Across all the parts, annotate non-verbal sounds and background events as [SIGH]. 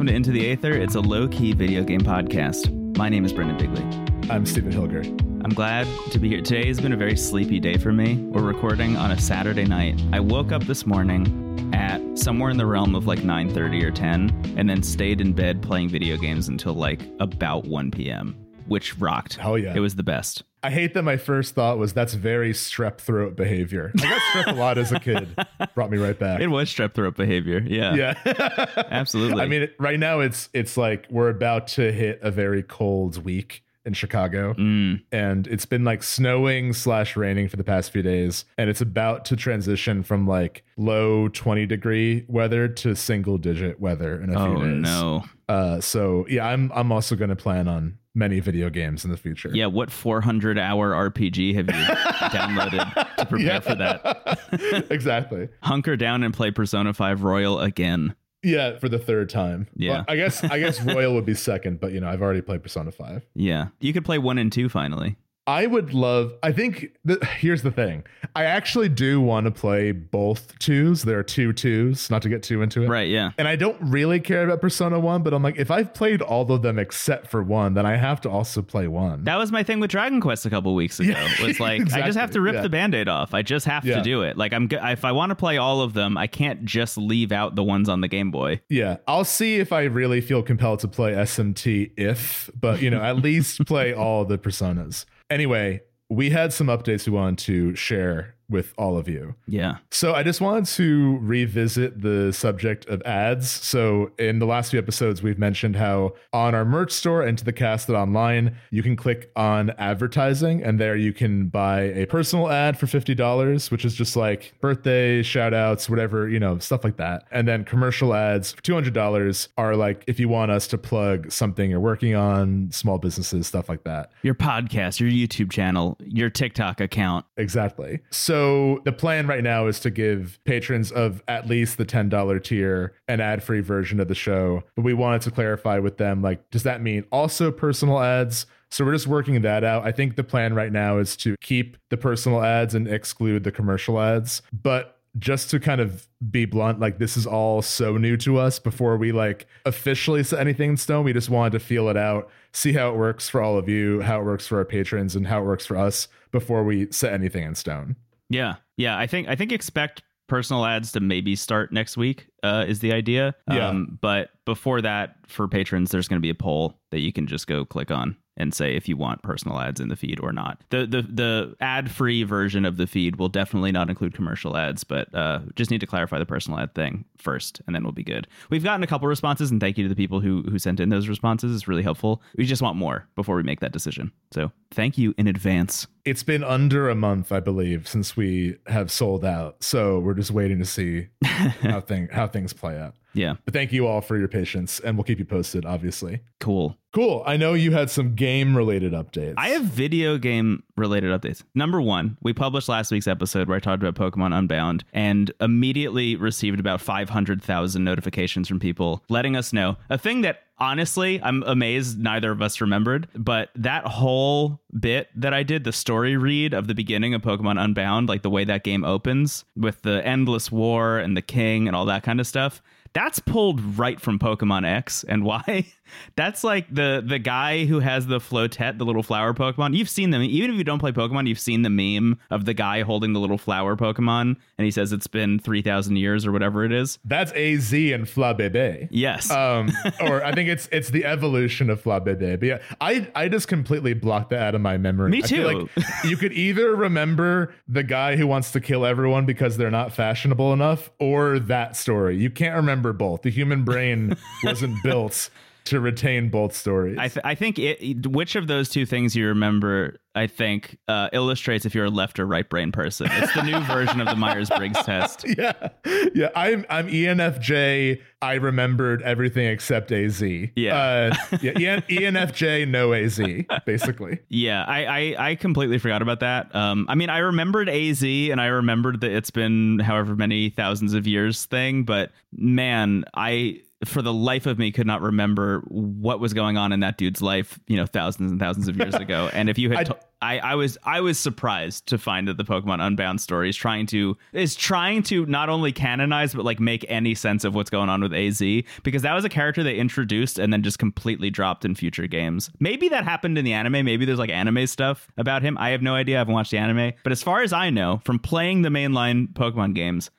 Welcome to Into the Aether. It's a low key video game podcast. My name is Brendon Bigley. I'm Stephen Hilger. I'm glad to be here. Today has been a very sleepy day for me. We're recording on a Saturday night. I woke up this morning at somewhere in the realm of like 9:30 or 10 and then stayed in bed playing video games until like about 1 p.m., which rocked. Hell yeah. It was the best. I hate that my first thought was that's very strep throat behavior. I got strep a lot as a kid. [LAUGHS] Brought me right back. It was strep throat behavior. Yeah. yeah. [LAUGHS] Absolutely. I mean, it- right now it's it's like we're about to hit a very cold week in Chicago, Mm, and it's been like snowing slash raining for the past few days, and it's about to transition from like low twenty degree weather to single digit weather in a few oh days. no. Uh, so yeah, I'm I'm also going to plan on many video games in the future. Yeah, what 400 hour RPG have you [LAUGHS] downloaded to prepare for that? [LAUGHS] exactly. Hunker down and play Persona 5 Royal again. Yeah, for the third time. Yeah. Well, I guess I guess [LAUGHS] Royal would be second, but you know, I've already played Persona 5. Yeah. You could play 1 and 2 finally. I would love I think the, here's the thing. I actually do want to play both twos. There are two twos, not to get too into it. Right, yeah. And I don't really care about Persona 1, but I'm like, if I've played all of them except for one, then I have to also play one. That was my thing with Dragon Quest a couple weeks ago. [LAUGHS] Yeah, was like I just have to rip yeah. the band-aid off. I just have Yeah. to do it. Like I'm if I want to play all of them, I can't just leave out the ones on the Game Boy. Yeah, I'll see if I really feel compelled to play SMT if, but you know, at least play all the personas. Anyway, we had some updates we wanted to share with all of you. Yeah. So I just wanted to revisit the subject of ads. So in the last few episodes, we've mentioned how on our merch store and to the cast that online, you can click on advertising, and there you can buy a personal ad for fifty dollars, which is just like birthday shout outs, whatever, you know, stuff like that. And then commercial ads for two hundred dollars are like if you want us to plug something you're working on, small businesses, stuff like that. Your podcast, your YouTube channel, your TikTok account. Exactly. So the plan right now is to give patrons of at least the $10 tier an ad-free version of the show. But we wanted to clarify with them like does that mean also personal ads? So we're just working that out. I think the plan right now is to keep the personal ads and exclude the commercial ads. But just to kind of be blunt, like this is all so new to us before we like officially set anything in stone. We just wanted to feel it out, see how it works for all of you, how it works for our patrons, and how it works for us before we set anything in stone. Yeah. Yeah, I think I think expect personal ads to maybe start next week uh, is the idea. Yeah. but before that, for patrons, there's going to be a poll that you can just go click on and say if you want personal ads in the feed or not. The the the ad free version of the feed will definitely not include commercial ads, but uh, just need to clarify the personal ad thing first, and then we'll be good. We've gotten a couple responses, and thank you to the people who who sent in those responses. It's really helpful. We just want more before we make that decision. So thank you in advance. It's been under a month, I believe, since we have sold out. So we're just waiting to see [LAUGHS] how thing how things play out. Yeah, But thank you all for your patience, and we'll keep you posted, obviously. cool. Cool. I know you had some game related updates. I have video game related updates. Number one, we published last week's episode where I talked about Pokemon Unbound and immediately received about 500,000 notifications from people letting us know a thing that honestly I'm amazed neither of us remembered, but that whole bit that I did, the story read of the beginning of Pokemon Unbound, like the way that game opens with the endless war and the king and all that kind of stuff. That's pulled right from Pokemon X, and [LAUGHS] why? That's like the the guy who has the Floette, the little flower Pokemon. You've seen them, even if you don't play Pokemon. You've seen the meme of the guy holding the little flower Pokemon, and he says it's been three thousand years or whatever it is. That's AZ and Flabebe. Yes, Um, [LAUGHS] or I think it's it's the evolution of Flabebe. But yeah, I I just completely blocked that out of my memory. Me too. like [LAUGHS] you could either remember the guy who wants to kill everyone because they're not fashionable enough, or that story. You can't remember both. The human brain [LAUGHS] wasn't built to retain both stories. I, th- I think it, which of those two things you remember, I think, uh, illustrates if you're a left or right brain person. It's the new version of the Myers Briggs [LAUGHS] test. yeah, yeah. I'm I'm ENFJ. I remembered everything except AZ. Yeah. uh, [LAUGHS] yeah. ENFJ, no AZ, basically. Yeah, I, I I completely forgot about that. Um, I mean, I remembered AZ and I remembered that it's been however many thousands of years thing, but man, I for the life of me could not remember what was going on in that dude's life, you know, thousands and thousands of years ago. And if you [LAUGHS] I- had to- I, I was I was surprised to find that the Pokemon Unbound story is trying to is trying to not only canonize but like make any sense of what's going on with AZ because that was a character they introduced and then just completely dropped in future games. Maybe that happened in the anime. Maybe there's like anime stuff about him. I have no idea. I haven't watched the anime. But as far as I know, from playing the mainline Pokemon games,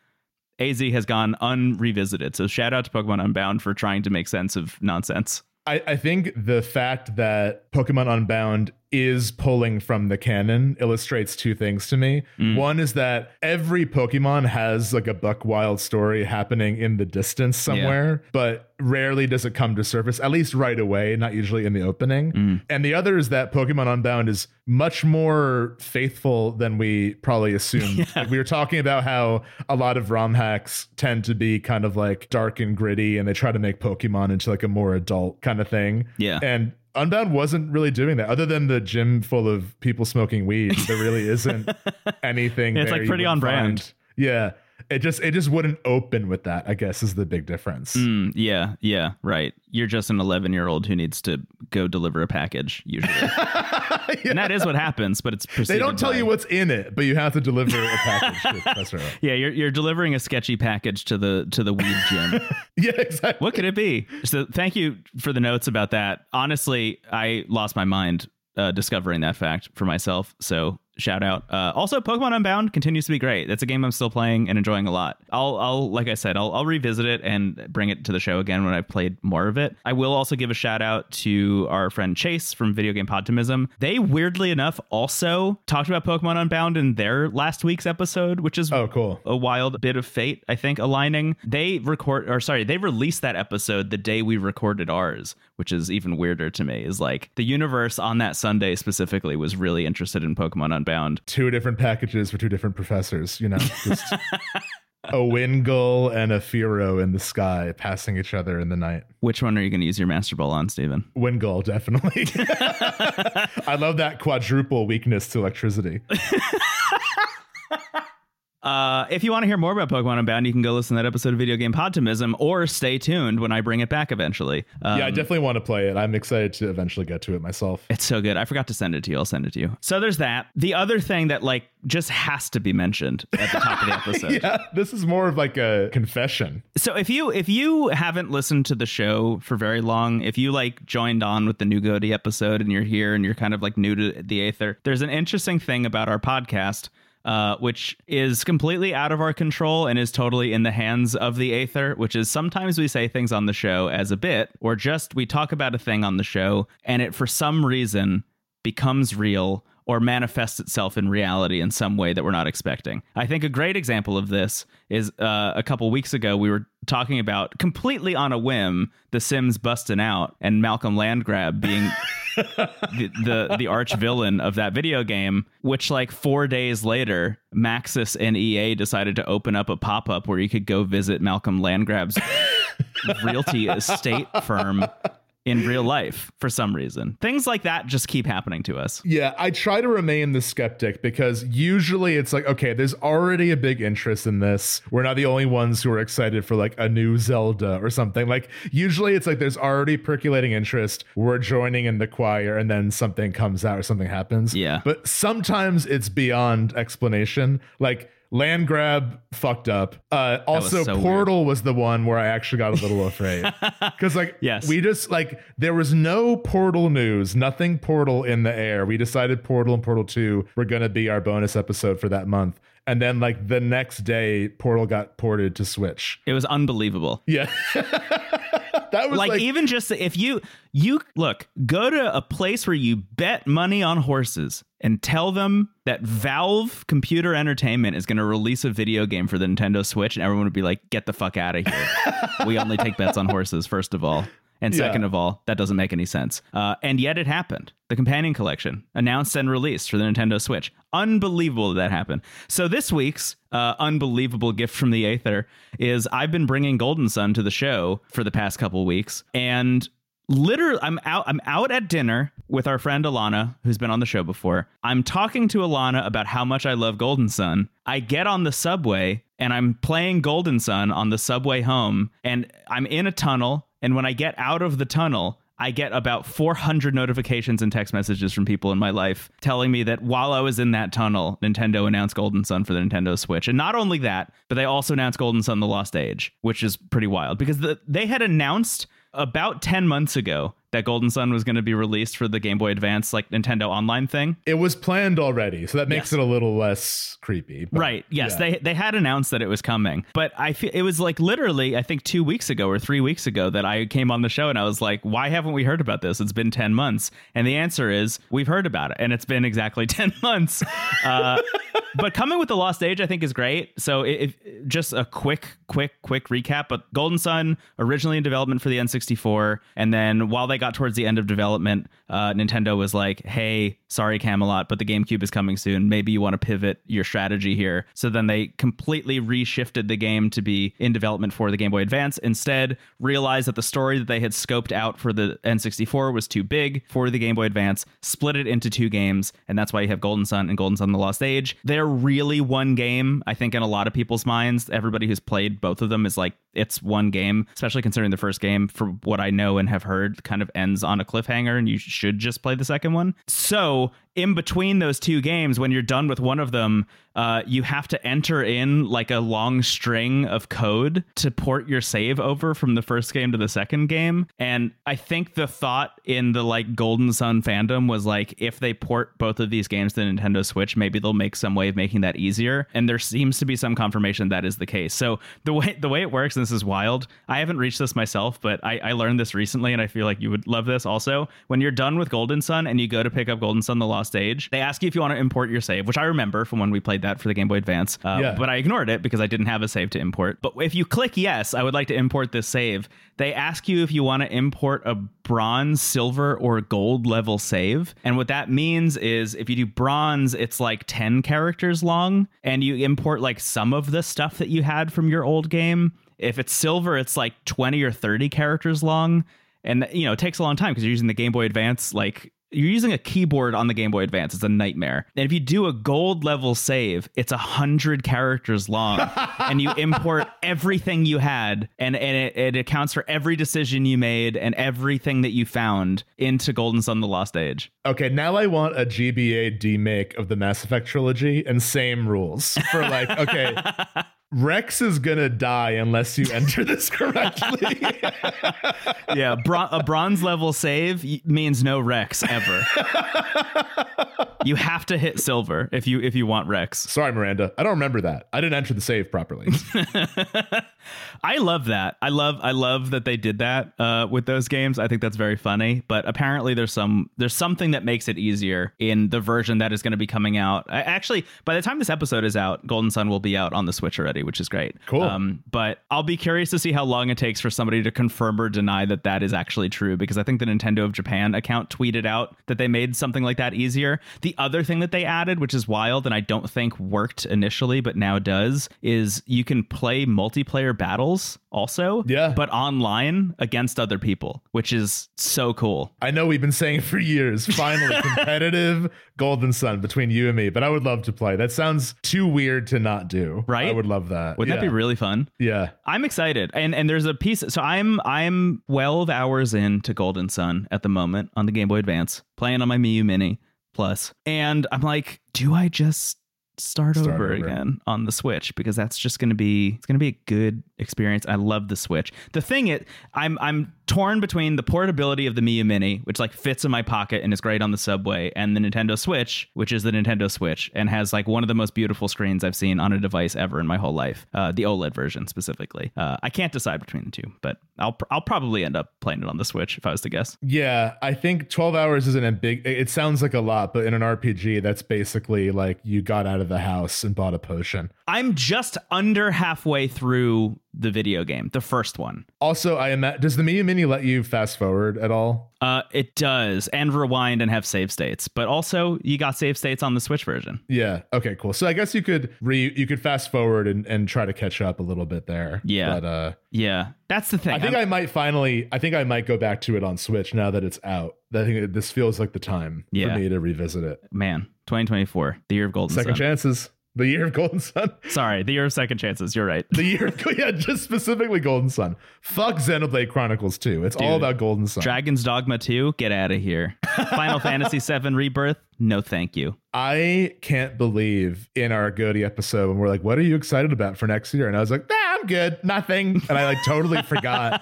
AZ has gone unrevisited. So shout out to Pokemon Unbound for trying to make sense of nonsense. I, I think the fact that Pokemon Unbound is pulling from the canon illustrates two things to me. Mm. One is that every Pokemon has like a Buck Wild story happening in the distance somewhere, but rarely does it come to surface, at least right away, not usually in the opening. Mm. And the other is that Pokemon Unbound is much more faithful than we probably assumed. [LAUGHS] Like we were talking about how a lot of ROM hacks tend to be kind of like dark and gritty and they try to make Pokemon into like a more adult kind of thing. Yeah. And Unbound wasn't really doing that, other than the gym full of people smoking weed. There really isn't [LAUGHS] anything. It's, there like, pretty on brand. find. Yeah, it just it just wouldn't open with that. I guess is the big difference. Mm, yeah, yeah, right. You're just an 11 year old who needs to go deliver a package, usually. [LAUGHS] And that is what happens, but it's They don't tell by- you what's in it, but you have to deliver a package. to Professor [LAUGHS] Yeah, you're you're delivering a sketchy package to the to the weed gym. [LAUGHS] Yeah, exactly. what could it be? So thank you for the notes about that. Honestly, I lost my mind uh, discovering that fact for myself. So shout out. Uh, also, Pokemon Unbound continues to be great. That's a game I'm still playing and enjoying a lot. I'll, I'll like I said, I'll, I'll revisit it and bring it to the show again when I've played more of it. I will also give a shout out to our friend Chase from Video Game Podtimism. They weirdly enough also talked about Pokemon Unbound in their last week's episode, which is Oh, cool. a wild bit of fate, I think, aligning. They record or sorry, they released that episode the day we recorded ours, which is even weirder to me. Is like the universe on that Sunday specifically was really interested in Pokemon Unbound. Two different packages for two different professors. You know, just [LAUGHS] a Wingull and a Fearow in the sky passing each other in the night. Which one are you going to use your Master Ball on, Stephen? Wingull, definitely. [LAUGHS] I love that quadruple weakness to electricity. [LAUGHS] Uh, if you want to hear more about Pokemon Unbound, you can go listen to that episode of Video Game Podtimism or stay tuned when I bring it back eventually. Um, yeah, I definitely want to play it. I'm excited to eventually get to it myself. It's so good. I forgot to send it to you. I'll send it to you. So there's that. The other thing that like just has to be mentioned at the top of the [LAUGHS] episode. yeah, this is more of like a confession. So if you if you haven't listened to the show for very long, if you like joined on with the new Goaty episode and you're here and you're kind of like new to the Aether, there's an interesting thing about our podcast. Uh, which is completely out of our control and is totally in the hands of the Aether, which is sometimes we say things on the show as a bit, or just we talk about a thing on the show and it for some reason becomes real or manifests itself in reality in some way that we're not expecting. I think a great example of this is uh, a couple weeks ago we were talking about completely on a whim The Sims busting out and Malcolm Landgraab being [LAUGHS] the, the the arch villain of that video game. Which like four days later, Maxis and EA decided to open up a pop up where you could go visit Malcolm Landgraab's [LAUGHS] realty estate firm in real life for some reason. Things like that just keep happening to us. Yeah, I try to remain the skeptic because usually it's like, okay, there's already a big interest in this. We're not the only ones who are excited for like a new Zelda or something. Like, usually it's like there's already percolating interest. We're joining in the choir and then something comes out or something happens. Yeah. But sometimes it's beyond explanation. Like, Landgraab fucked up. Uh, also, so Portal was the one where I actually got a little [LAUGHS] afraid because, like, Yes. we just like there was no Portal news, nothing Portal in the air. We decided Portal and Portal Two were gonna be our bonus episode for that month, and then like the next day, Portal got ported to Switch. It was unbelievable. Yeah, [LAUGHS] that was like, like, even just if you you look go to a place where you bet money on horses and tell them that Valve Computer Entertainment is going to release a video game for the Nintendo Switch and everyone would be like get the fuck out of here. [LAUGHS] we only take bets on horses first of all. And second Yeah. of all, that doesn't make any sense. Uh, and yet it happened. The companion collection announced and released for the Nintendo Switch. Unbelievable that, that happened. So this week's uh, unbelievable gift from the Aether is I've been bringing Golden Sun to the show for the past couple weeks, and literally I'm out. I'm out at dinner with our friend Alana, who's been on the show before. I'm talking to Alana about how much I love Golden Sun. I get on the subway and I'm playing Golden Sun on the subway home, and I'm in a tunnel. And when I get out of the tunnel, I get about 400 notifications and text messages from people in my life telling me that while I was in that tunnel, Nintendo announced Golden Sun for the Nintendo Switch. And not only that, but they also announced Golden Sun The Lost Age, which is pretty wild because the, they had announced about 10 months ago that Golden Sun was going to be released for the Game Boy Advance, like Nintendo Online thing. It was planned already, so that makes Yes. it a little less creepy. but Right. Yes, yeah. they they had announced that it was coming, but I feel it was like literally I think two weeks ago or three weeks ago that I came on the show and I was like, why haven't we heard about this? It's been ten months, and the answer is we've heard about it, and it's been exactly [LAUGHS] ten months. Uh, but coming with the Lost Age, I think is great. So if just a quick, quick, quick recap. But Golden Sun originally in development for the N64, and then while they got towards the end of development, uh, Nintendo was like, "Hey, sorry, Camelot, but the GameCube is coming soon. Maybe you want to pivot your strategy here." So then they completely reshifted the game to be in development for the Game Boy Advance. Instead, realized that the story that they had scoped out for the N64 was too big for the Game Boy Advance, split it into two games, and that's why you have Golden Sun and Golden Sun: The Lost Age. They're really one game. I think in a lot of people's minds, everybody who's played both of them is like it's one game, especially considering the first game, for what I know and have heard, kind of ends on a cliffhanger, and you should just play the second one. So, know in between those two games, when you're done with one of them, uh, you have to enter in like a long string of code to port your save over from the first game to the second game. And I think the thought in the like Golden Sun fandom was like, if they port both of these games to Nintendo Switch, maybe they'll make some way of making that easier. And there seems to be some confirmation that is the case. So the way the way it works, and this is wild. I haven't reached this myself, but I, I learned this recently, and I feel like you would love this also. When you're done with Golden Sun and you go to pick up Golden Sun: The Lost Age, they ask you if you want to import your save, which I remember from when we played that for the Game Boy Advance. Uh, Yeah. But I ignored it because I didn't have a save to import. But if you click yes, I would like to import this save. They ask you if you want to import a bronze, silver, or gold level save. And what that means is if you do bronze, it's like 10 characters long, and you import like some of the stuff that you had from your old game. If it's silver, it's like 20 or 30 characters long. And you know, it takes a long time because you're using the Game Boy Advance like you're using a keyboard on the Game Boy Advance. It's a nightmare. And if you do a gold level save, it's a hundred characters long, [LAUGHS] and you import everything you had, and and it, it accounts for every decision you made and everything that you found into Golden Sun: The Lost Age. Okay, now I want a GBA demake of the Mass Effect trilogy and same rules for like, okay, [LAUGHS] Wrex is gonna die unless you enter this correctly. [LAUGHS] Yeah, a bronze level save means no Wrex ever. [LAUGHS] you have to hit silver if you if you want Wrex. Sorry, Miranda. I don't remember that. I didn't enter the save properly. [LAUGHS] I love that. I love I love that they did that uh, with those games. I think that's very funny. But apparently there's some there's something that makes it easier in the version that is going to be coming out. I, actually, by the time this episode is out, Golden Sun will be out on the Switch already, which is great. Cool. Um, but I'll be curious to see how long it takes for somebody to confirm or deny that that is actually true because I think the Nintendo of Japan account tweeted out that they made something like that easier. The other thing that they added, which is wild and I don't think worked initially but now does, is you can play multiplayer battles also, Yeah. but online against other people, which is so cool. I know we've been saying for years, finally [LAUGHS] competitive Golden Sun between you and me, but I would love to play. That sounds too weird to not do. Right? I would love that. Wouldn't that be really fun? Yeah. I'm excited, and and there's a piece. So I'm I'm 12 hours into Golden Sun at the moment on the Game Boy Advance, playing on my Miyoo Mini Plus, and I'm like, do I just start, Start over, over. again on the Switch because that's just going to be it's going to be a good experience. I love the Switch. The thing it I'm I'm torn between the portability of the Miyoo Mini, which like fits in my pocket and is great on the subway, and the Nintendo Switch, which is the Nintendo Switch and has like one of the most beautiful screens I've seen on a device ever in my whole life. Uh, the OLED version specifically. Uh, I can't decide between the two, but I'll pr- I'll probably end up playing it on the Switch if I was to guess. Yeah, I think 12 hours isn't a big it sounds like a lot, but in an RPG that's basically like you got out of the house and bought a potion. I'm just under halfway through the video game, the first one. Also, I imagine does the Miyoo Mini let you fast forward at all? Uh, it does, and rewind and have save states, but also you got save states on the Switch version. Yeah. Okay, cool. So I guess you could re you could fast forward and, and try to catch up a little bit there. Yeah. But uh Yeah, that's the thing. I think I'm- I might finally I think I might go back to it on Switch now that it's out. I think this feels like the time Yeah. for me to revisit it. man, 2024, the year of Golden Second Sun. chances. The year of Golden Sun. [LAUGHS] Sorry, the year of second chances. You're right. The year, of, yeah, just specifically Golden Sun. Fuck Xenoblade Chronicles 2. It's all about Golden Sun. Dragon's Dogma 2, get out of here. Final [LAUGHS] Fantasy 7 Rebirth, no thank you. I can't believe in our Goaty episode when we're like, "What are you excited about for next year?" And I was like, "Nah, I'm good, nothing." And I like totally [LAUGHS] forgot.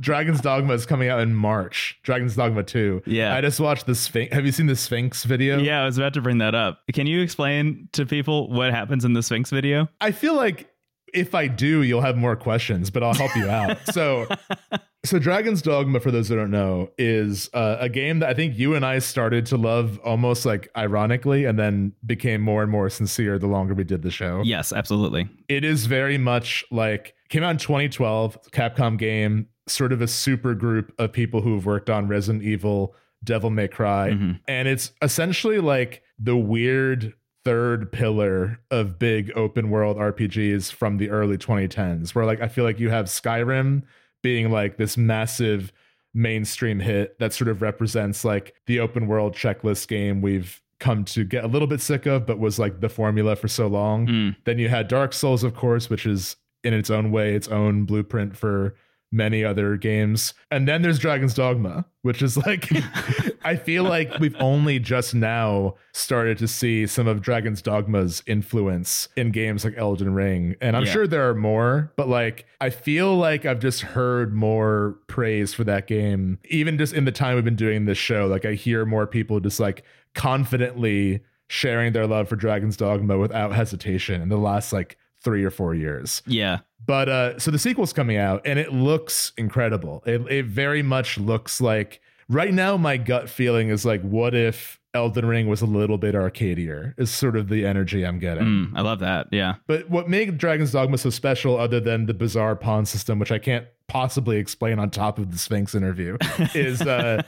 Dragon's Dogma is coming out in March. Dragon's Dogma 2. Yeah. I just watched the Sphinx. Have you seen the Sphinx video? Yeah, I was about to bring that up. Can you explain to people what happens in the Sphinx video? I feel like if I do, you'll have more questions, but I'll help you out. [LAUGHS] so, so Dragon's Dogma, for those who don't know, is uh, a game that I think you and I started to love almost like ironically, and then became more and more sincere the longer we did the show. Yes, absolutely. It is very much like came out in 2012, Capcom game, sort of a super group of people who've worked on Resident Evil, Devil May Cry, Mhm. and it's essentially like the weird third pillar of big open world RPGs from the early 2010s where like I feel like you have Skyrim being like this massive mainstream hit that sort of represents like the open world checklist game we've come to get a little bit sick of but was like the formula for so long. Mm. Then you had Dark Souls of course which is in its own way its own blueprint for many other games. And then there's Dragon's Dogma, which is like [LAUGHS] I feel like we've only just now started to see some of Dragon's Dogma's influence in games like Elden Ring. And I'm Yeah. sure there are more, but like I feel like I've just heard more praise for that game. Even just in the time we've been doing this show, like I hear more people just like confidently sharing their love for Dragon's Dogma without hesitation in the last like 3 or 4 years. Yeah. But uh, so the sequel's coming out and it looks incredible. It, it very much looks like right now, my gut feeling is like, what if Elden Ring was a little bit arcadier? Is sort of the energy I'm getting. Mm, I love that. Yeah. But what made Dragon's Dogma so special, other than the bizarre pawn system, which I can't possibly explain on top of the Sphinx interview, [LAUGHS] is uh,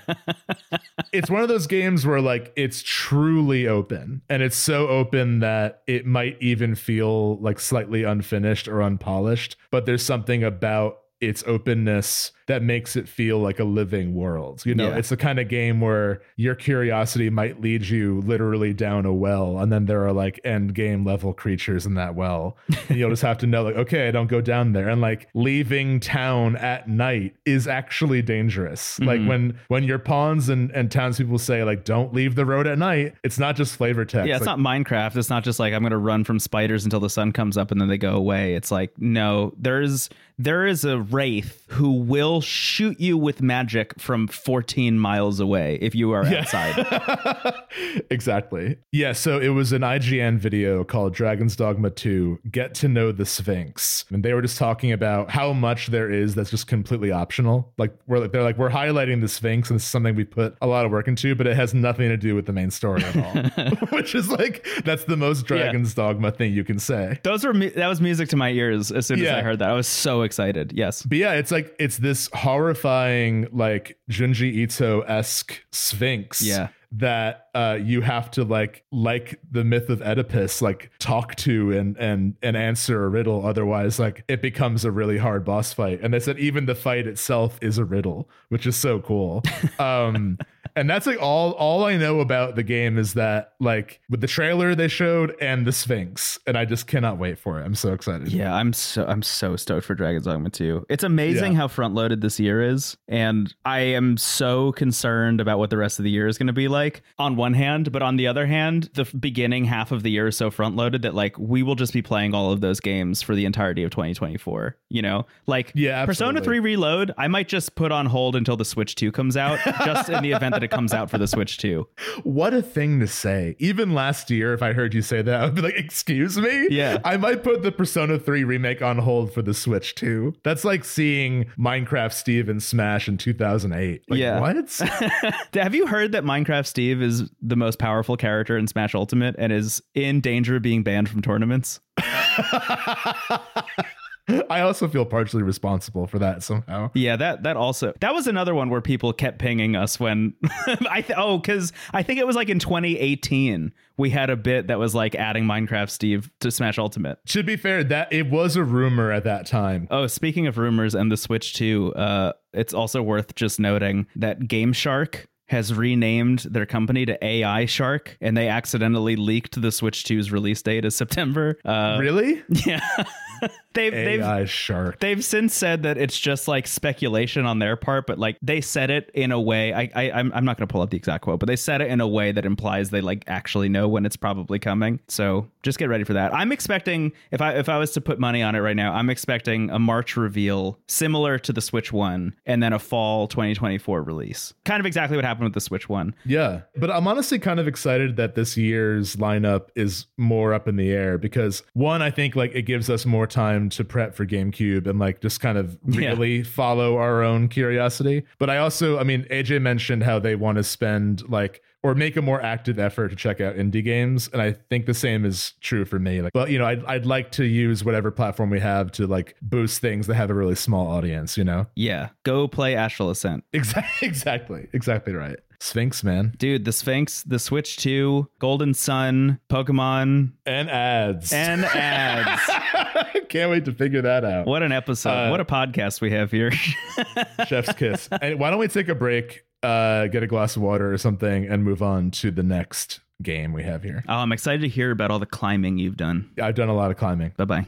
it's one of those games where like it's truly open, and it's so open that it might even feel like slightly unfinished or unpolished. But there's something about its openness that makes it feel like a living world. You know, Yeah. it's the kind of game where your curiosity might lead you literally down a well, and then there are like end game level creatures in that well. And you'll just have to know, like, okay, I don't go down there. And like leaving town at night is actually dangerous. Like Mhm. when when your pawns and, and townspeople say, like, don't leave the road at night, it's not just flavor text. Yeah, it's Like, not Minecraft. It's not just like I'm going to run from spiders until the sun comes up and then they go away. It's like no, there's there is a wraith who will shoot you with magic from 14 miles away if you are outside. [LAUGHS] exactly. Yeah, so it was an IGN video called Dragon's Dogma 2 Get to Know the Sphinx. And they were just talking about how much there is that's just completely optional. Like we're like they're like we're highlighting the Sphinx and this is something we put a lot of work into, but it has nothing to do with the main story at all. [LAUGHS] [LAUGHS] Which is like that's the most Dragon's Dogma thing you can say. Those were mu- that was music to my ears as soon as I heard that. I was so excited. Yes. But yeah, it's like it's this horrifying, like Junji Ito esque Sphinx. Yeah. That uh, you have to like, like the myth of Oedipus, like talk to and and and answer a riddle. Otherwise, like it becomes a really hard boss fight. And they said even the fight itself is a riddle, which is so cool. [LAUGHS] Um, and that's like all all I know about the game is that like with the trailer they showed and the Sphinx, and I just cannot wait for it. I'm so excited. Yeah, I'm so I'm so stoked for Dragon's Dogma 2. It's amazing Yeah. how front loaded this year is, and I am so concerned about what the rest of the year is going to be like. On one hand, but on the other hand, the beginning half of the year is so front loaded that like we will just be playing all of those games for the entirety of 2024. You know, like Yeah, Persona 3 Reload, I might just put on hold until the Switch 2 comes out, just in the event that it comes out for the Switch 2. [LAUGHS] What a thing to say. Even last year, if I heard you say that, I would be like, excuse me? Yeah. I might put the Persona 3 remake on hold for the Switch 2. That's like seeing Minecraft Steve and Smash in 2008. Like, Yeah. what? [LAUGHS] Have you heard that Minecraft Steve is the most powerful character in Smash Ultimate and is in danger of being banned from tournaments? [LAUGHS] I also feel partially responsible for that somehow. Yeah, that that also that was another one where people kept pinging us when [LAUGHS] I th- oh because I think it was like in 2018 we had a bit that was like adding Minecraft Steve to Smash Ultimate. Should be fair, that it was a rumor at that time. Oh, speaking of rumors and the Switch 2, uh, it's also worth just noting that Game Shark has renamed their company to AI Shark, and they accidentally leaked the Switch 2's release date as September. Uh, really? [LAUGHS] Yeah. [LAUGHS] they've AI they've shark. they've since said that it's just like speculation on their part, but like they said it in a way. I, I I'm I'm not going to pull up the exact quote, but they said it in a way that implies they like actually know when it's probably coming. So just get ready for that. I'm expecting if I if I was to put money on it right now, I'm expecting a March reveal similar to the Switch One, and then a fall 2024 release. Kind of exactly what happened with the Switch One. Yeah, but I'm honestly kind of excited that this year's lineup is more up in the air because one, I think like it gives us more time to prep for GameCube and like just kind of Yeah. really follow our own curiosity. But I also, I mean, AJ mentioned how they want to spend like or make a more active effort to check out indie games, and I think the same is true for me. Like, well, you know, I'd I'd like to use whatever platform we have to like boost things that have a really small audience. You know, Yeah, go play Astral Ascent. exactly, [LAUGHS] exactly, exactly right. Sphinx, man, Dude, the Sphinx, the Switch 2, Golden Sun, Pokemon, and ads. and ads. [LAUGHS] Can't wait to figure that out. What an episode. Uh, what a podcast we have here. [LAUGHS] Chef's kiss. And why don't we take a break, uh, get a glass of water or something, and move on to the next game we have here? oh, I'm excited to hear about all the climbing you've done. I've done a lot of climbing. Bye bye.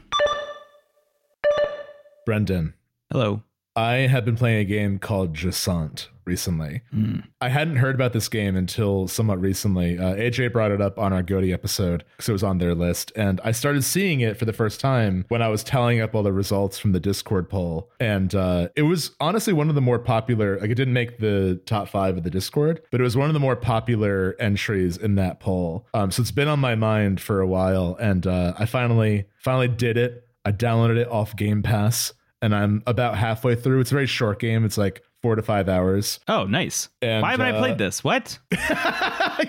Brendon, Hello. I have been playing a game called Jusant recently. Mm. I hadn't heard about this game until somewhat recently. Uh, AJ brought it up on our Goaty episode because it was on their list. And I started seeing it for the first time when I was tallying up all the results from the Discord poll. And uh, it was honestly one of the more popular, like it didn't make the top five of the Discord, but it was one of the more popular entries in that poll. Um, so it's been on my mind for a while. And uh, I finally, finally did it. I downloaded it off Game Pass and I'm about halfway through. It's a very short game. It's like four to five hours. Oh, nice. And, Why haven't I uh, played this? What? [LAUGHS]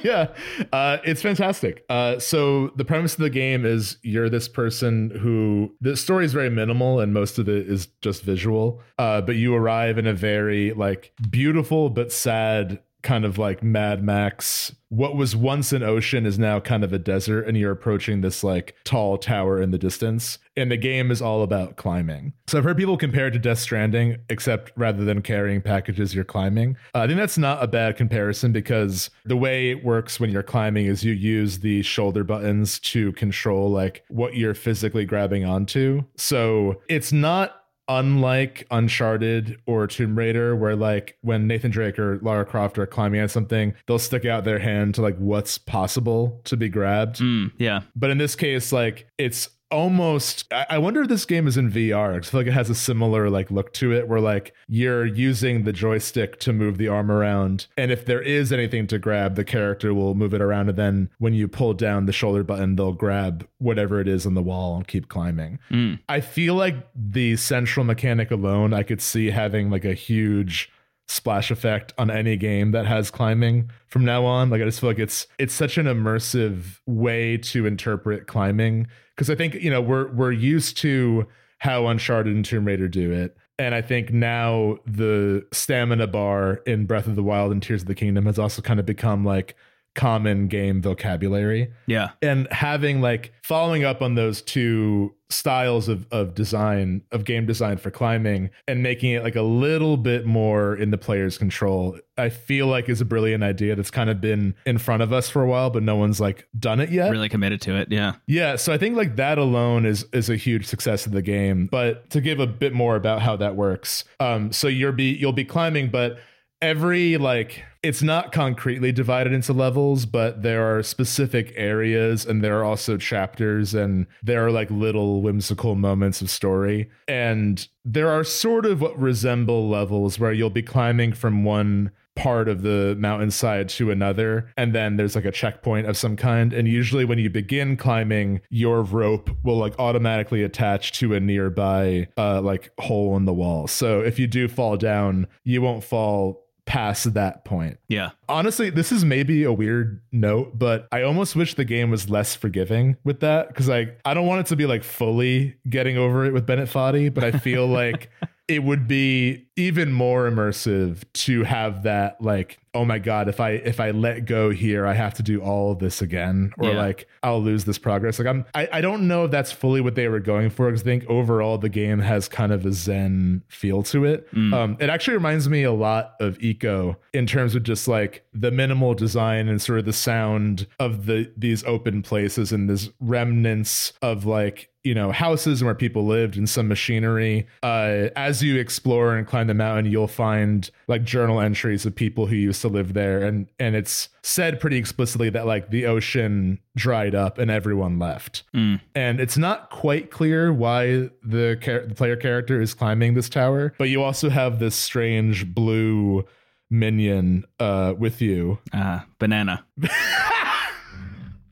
yeah, uh, it's fantastic. Uh, so the premise of the game is you're this person who the story is very minimal and most of it is just visual. Uh, but you arrive in a very like beautiful but sad kind of like Mad Max. What was once an ocean is now kind of a desert, and you're approaching this like tall tower in the distance. And the game is all about climbing. So I've heard people compare it to Death Stranding, except rather than carrying packages, you're climbing. Uh, I think that's not a bad comparison because the way it works when you're climbing is you use the shoulder buttons to control like what you're physically grabbing onto. So it's not unlike Uncharted or Tomb Raider, where like when Nathan Drake or Lara Croft are climbing at something, they'll stick out their hand to like what's possible to be grabbed. Mm, yeah. But in this case, like it's almost I wonder if this game is in VR. I feel like it has a similar like look to it where like you're using the joystick to move the arm around. And if there is anything to grab, the character will move it around. And then when you pull down the shoulder button, they'll grab whatever it is on the wall and keep climbing. Mm. I feel like the central mechanic alone, I could see having like a huge splash effect on any game that has climbing from now on. Like I just feel like it's it's such an immersive way to interpret climbing because I think you know we're we're used to how Uncharted and Tomb Raider do it. And I think now the stamina bar in Breath of the Wild and Tears of the Kingdom has also kind of become like common game vocabulary Yeah. and having like following up on those two styles of, of design of game design for climbing and making it like a little bit more in the player's control i feel like is a brilliant idea that's kind of been in front of us for a while but no one's like done it yet Really committed to it. Yeah. yeah, so I think like that alone is is a huge success of the game. But to give a bit more about how that works, um, so you'll be you'll be climbing, but every like it's not concretely divided into levels, but there are specific areas and there are also chapters and there are like little whimsical moments of story. And there are sort of what resemble levels where you'll be climbing from one part of the mountainside to another and then there's like a checkpoint of some kind and usually when you begin climbing your rope will like automatically attach to a nearby uh like hole in the wall so if you do fall down you won't fall past that point Yeah. honestly this is maybe a weird note but i almost wish the game was less forgiving with that because like i don't want it to be like fully getting over it with bennett foddy but i feel [LAUGHS] like it would be even more immersive to have that like oh my god, if I if I let go here, I have to do all of this again, or Yeah. like I'll lose this progress. Like I'm I, I don't know if that's fully what they were going for because I think overall the game has kind of a zen feel to it. Um, it actually reminds me a lot of Ico in terms of just like the minimal design and sort of the sound of the these open places and this remnants of like you know houses and where people lived and some machinery uh as you explore and climb the mountain you'll find like journal entries of people who used to live there and and it's said pretty explicitly that like the ocean dried up and everyone left Mm. and it's not quite clear why the, char- the player character is climbing this tower but you also have this strange blue minion uh with you Ah, banana. [LAUGHS]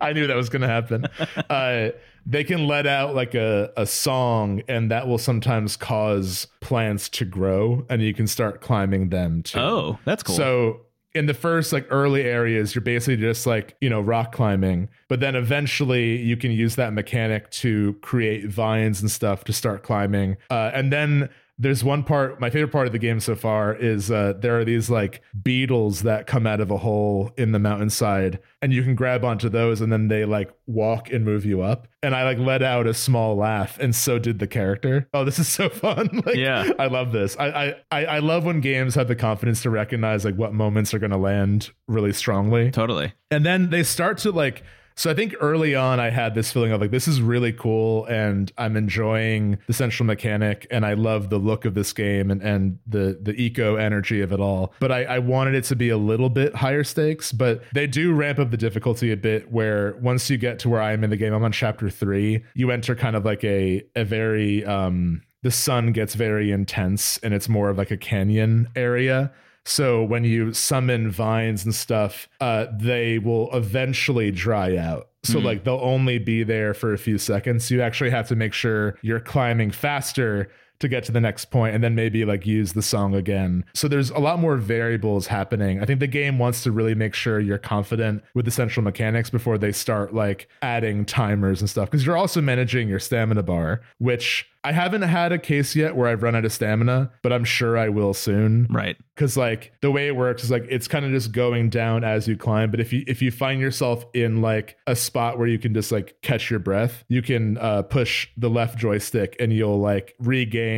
I knew that was going to happen. [LAUGHS] uh, they can let out like a, a song, and that will sometimes cause plants to grow, and you can start climbing them too. Oh, that's cool. So in the first like early areas, you're basically just like, you know, rock climbing. But then eventually you can use that mechanic to create vines and stuff to start climbing. Uh, and then there's one part, my favorite part of the game so far is uh, there are these like beetles that come out of a hole in the mountainside, and you can grab onto those, and then they like walk and move you up. And I like let out a small laugh, and so did the character. Oh, this is so [LAUGHS] fun! like, Yeah. I love this. I, I I I love when games have the confidence to recognize like what moments are going to land really strongly, totally. and then they start to like. So I think early on I had this feeling of like this is really cool and I'm enjoying the central mechanic and I love the look of this game and, and the the Ico energy of it all. But I, I wanted it to be a little bit higher stakes, but they do ramp up the difficulty a bit where once you get to where I am in the game, I'm on chapter three, you enter kind of like a a very um the sun gets very intense and it's more of like a canyon area. So when you summon vines and stuff, uh, they will eventually dry out. So Mhm. like they'll only be there for a few seconds. You actually have to make sure you're climbing faster to get to the next point and then maybe like use the song again. So there's a lot more variables happening. I think the game wants to really make sure you're confident with the central mechanics before they start like adding timers and stuff because you're also managing your stamina bar, which I haven't had a case yet where I've run out of stamina, but I'm sure I will soon Right. because like the way it works is like it's kind of just going down as you climb but if you if you find yourself in like a spot where you can just like catch your breath you can uh push the left joystick and you'll like regain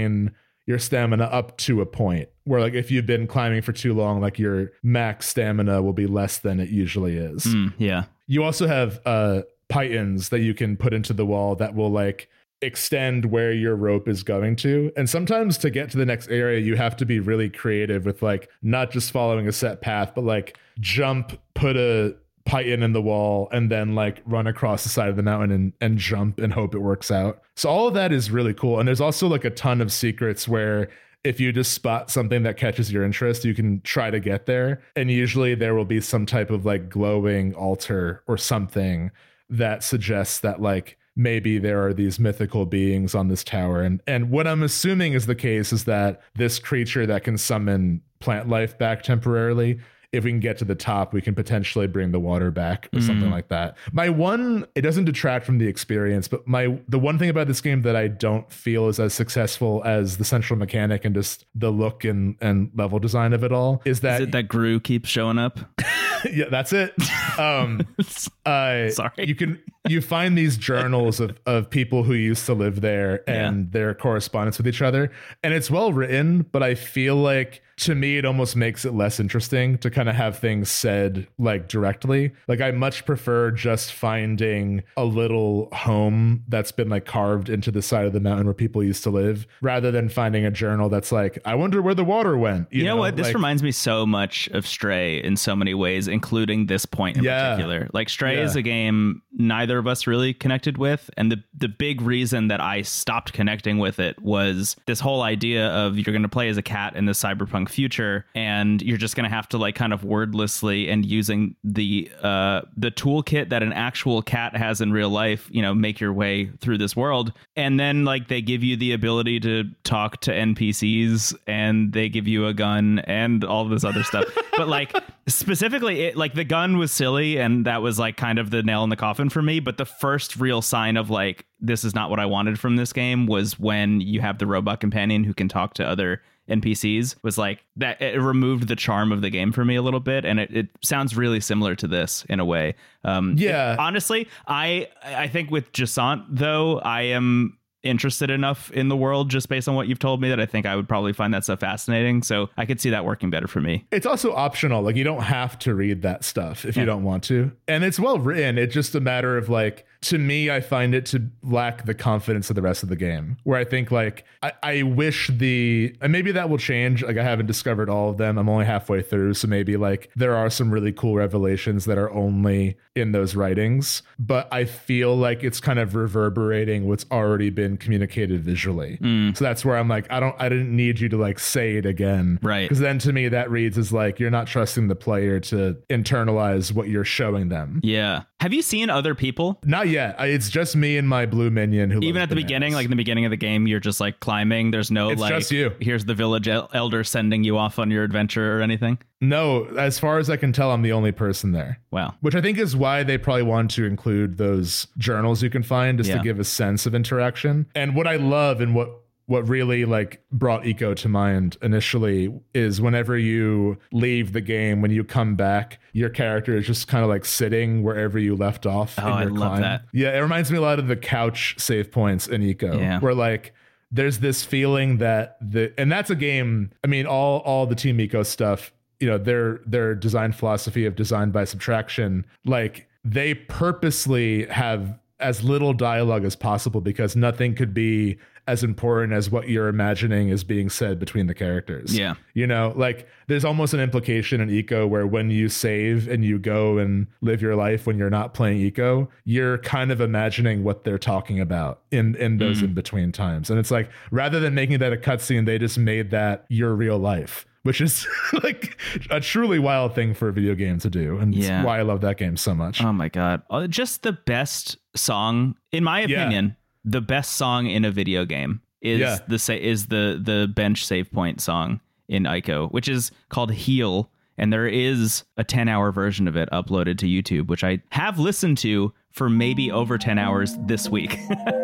your stamina up to a point where like if you've been climbing for too long like your max stamina will be less than it usually is Mm, yeah. you also have uh pitons that you can put into the wall that will like extend where your rope is going to and sometimes to get to the next area you have to be really creative with like not just following a set path but like jump put a piton in the wall and then like run across the side of the mountain and, and jump and hope it works out so all of that is really cool and there's also like a ton of secrets where if you just spot something that catches your interest, you can try to get there. And usually there will be some type of like glowing altar or something that suggests that like maybe there are these mythical beings on this tower. And and what I'm assuming is the case is that this creature that can summon plant life back temporarily. If we can get to the top, we can potentially bring the water back or something Mm. like that. My one, it doesn't detract from the experience, but my the one thing about this game that I don't feel is as successful as the central mechanic and just the look and and level design of it all is that, Is it that Gru keeps showing up? [LAUGHS] yeah, that's it. Um, [LAUGHS] uh, Sorry. you can you find these journals of of people who used to live there and their correspondence with each other, and it's well written. But I feel like to me it almost makes it less interesting to kind of have things said like directly. Like I much prefer just finding a little home that's been like carved into the side of the mountain where people used to live, rather than finding a journal that's like I wonder where the water went. You, know, what? This like- reminds me so much of Stray in so many ways, including this point in Yeah. particular. Like Stray Yeah. is a game neither of us really connected with, and the the big reason that I stopped connecting with it was this whole idea of you're going to play as a cat in the cyberpunk future, and you're just going to have to like kind of wordlessly and using the uh the toolkit that an actual cat has in real life, you know, make your way through this world, and then like they give you the ability to talk to NPCs and they give you a gun and all this other stuff. [LAUGHS] but like specifically it like the gun was silly and that was like kind of the nail in the coffin for me, but the first real sign of like this is not what I wanted from this game was when you have the robot companion who can talk to other NPCs was like that. It removed the charm of the game for me a little bit, and it, it sounds really similar to this in a way. Um, Yeah. it- honestly, I I think with Jusant though, I am interested enough in the world just based on what you've told me that I think I would probably find that stuff fascinating. So I could see that working better for me. It's also optional. Like you don't have to read that stuff if you don't want to. And it's well written. It's just a matter of like to me, I find it to lack the confidence of the rest of the game. Where I think like I, I wish the and maybe that will change. Like I haven't discovered all of them. I'm only halfway through. So maybe like there are some really cool revelations that are only in those writings. But I feel like it's kind of reverberating what's already been communicated visually. Mm. So that's where I'm like, I don't I didn't need you to like say it again. Right. Because then to me that reads as like you're not trusting the player to internalize what you're showing them. Yeah. Have you seen other people? Not yet. I- It's just me and my blue minion who Even at the beginning, like in the beginning of the game, you're just like climbing. There's no It's like, just you. here's the village elder sending you off on your adventure or anything. no, as far as I can tell, I'm the only person there. Wow. Which I think is why they probably want to include those journals you can find just Yeah. to give a sense of interaction. And what I love and what what really like brought Ico to mind initially is whenever you leave the game when you come back your character is just kind of like sitting wherever you left off Oh, in I your love climb. that. yeah it reminds me a lot of the couch save points in Ico Yeah. where like there's this feeling that the and that's a game i mean all all the team Ico stuff you know their their design philosophy of design by subtraction like they purposely have as little dialogue as possible because nothing could be as important as what you're imagining is being said between the characters Yeah. you know like there's almost an implication in Ico where when you save and you go and live your life when you're not playing Ico you're kind of imagining what they're talking about in in those in between times and it's like rather than making that a cutscene they just made that your real life which is [LAUGHS] like a truly wild thing for a video game to do and Yeah. why i love that game so much Oh my god. Uh, Just the best song in my opinion, the best song in a video game is Yeah. the sa- is the the bench save point song in Ico, which is called Heal and there is a 10-hour version of it uploaded to YouTube, which I have listened to for maybe over 10 hours this week. [LAUGHS]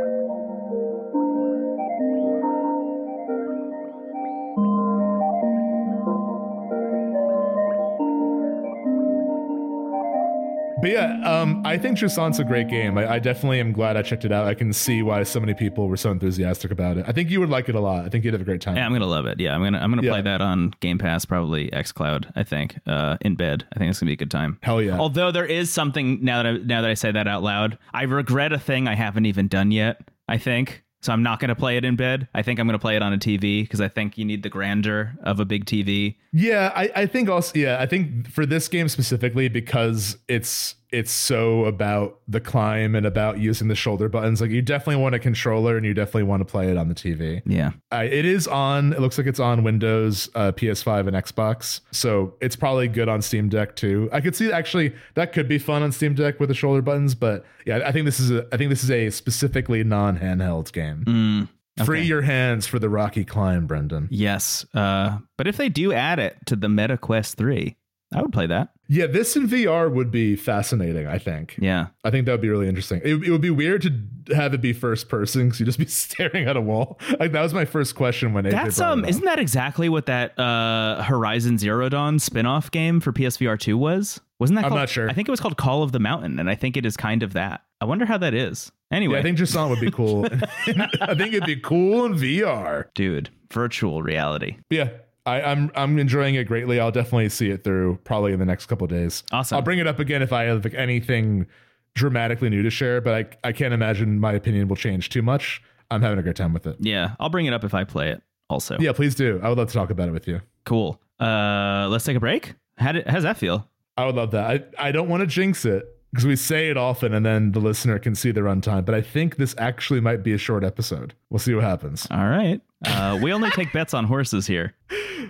But yeah, um, I think Jusant's a great game. I, I definitely am glad I checked it out. I can see why so many people were so enthusiastic about it. I think you would like it a lot. I think you'd have a great time. Yeah, I'm gonna love it. Yeah, I'm gonna I'm gonna play that on Game Pass, probably XCloud. I think uh, in bed. I think it's gonna be a good time. Hell yeah. Although there is something now that I, now that I say that out loud, I regret a thing I haven't even done yet. I think so. I'm not gonna play it in bed. I think I'm gonna play it on a TV because I think you need the grandeur of a big TV. Yeah, I, I think also yeah, I think for this game specifically because it's it's so about the climb and about using the shoulder buttons. Like you definitely want a controller and you definitely want to play it on the TV. Yeah. Uh, it is on. It looks like it's on Windows, uh, PS5, and Xbox. So it's probably good on Steam Deck too. I could see actually that could be fun on Steam Deck with the shoulder buttons. But yeah, I think this is a. I think this is a specifically non-handheld game. Mm, Free your hands for the rocky climb, Brendon. Yes. Uh, but if they do add it to the Meta Quest Three, I would play that. Yeah, this in VR would be fascinating. I think. Yeah. I think that would be really interesting. It, it would be weird to have it be first person because you'd just be [LAUGHS] staring at a wall. Like that was my first question when it. That's um, isn't that exactly what that uh Horizon Zero Dawn spin-off game for PSVR two was? Wasn't that? I'm called- not sure. I think it was called Call of the Mountain, and I think it is kind of that. I wonder how that is. Anyway, Yeah, I think Jusant would be cool. [LAUGHS] [LAUGHS] I think it'd be cool in VR. dude, virtual reality. Yeah, I, I'm I'm enjoying it greatly. I'll definitely see it through probably in the next couple of days. Awesome. I'll bring it up again if I have like, anything dramatically new to share, but I I can't imagine my opinion will change too much. I'm having a great time with it. Yeah, I'll bring it up if I play it. Also, Yeah, please do. I would love to talk about it with you. cool. Uh, let's take a break. How did, how does that feel? I would love that. I, I don't want to jinx it because we say it often and then the listener can see the runtime, but I think this actually might be a short episode. We'll see what happens. All right. Uh, we only take bets on horses here.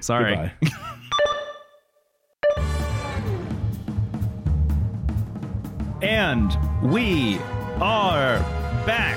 Sorry. [LAUGHS] And we are back.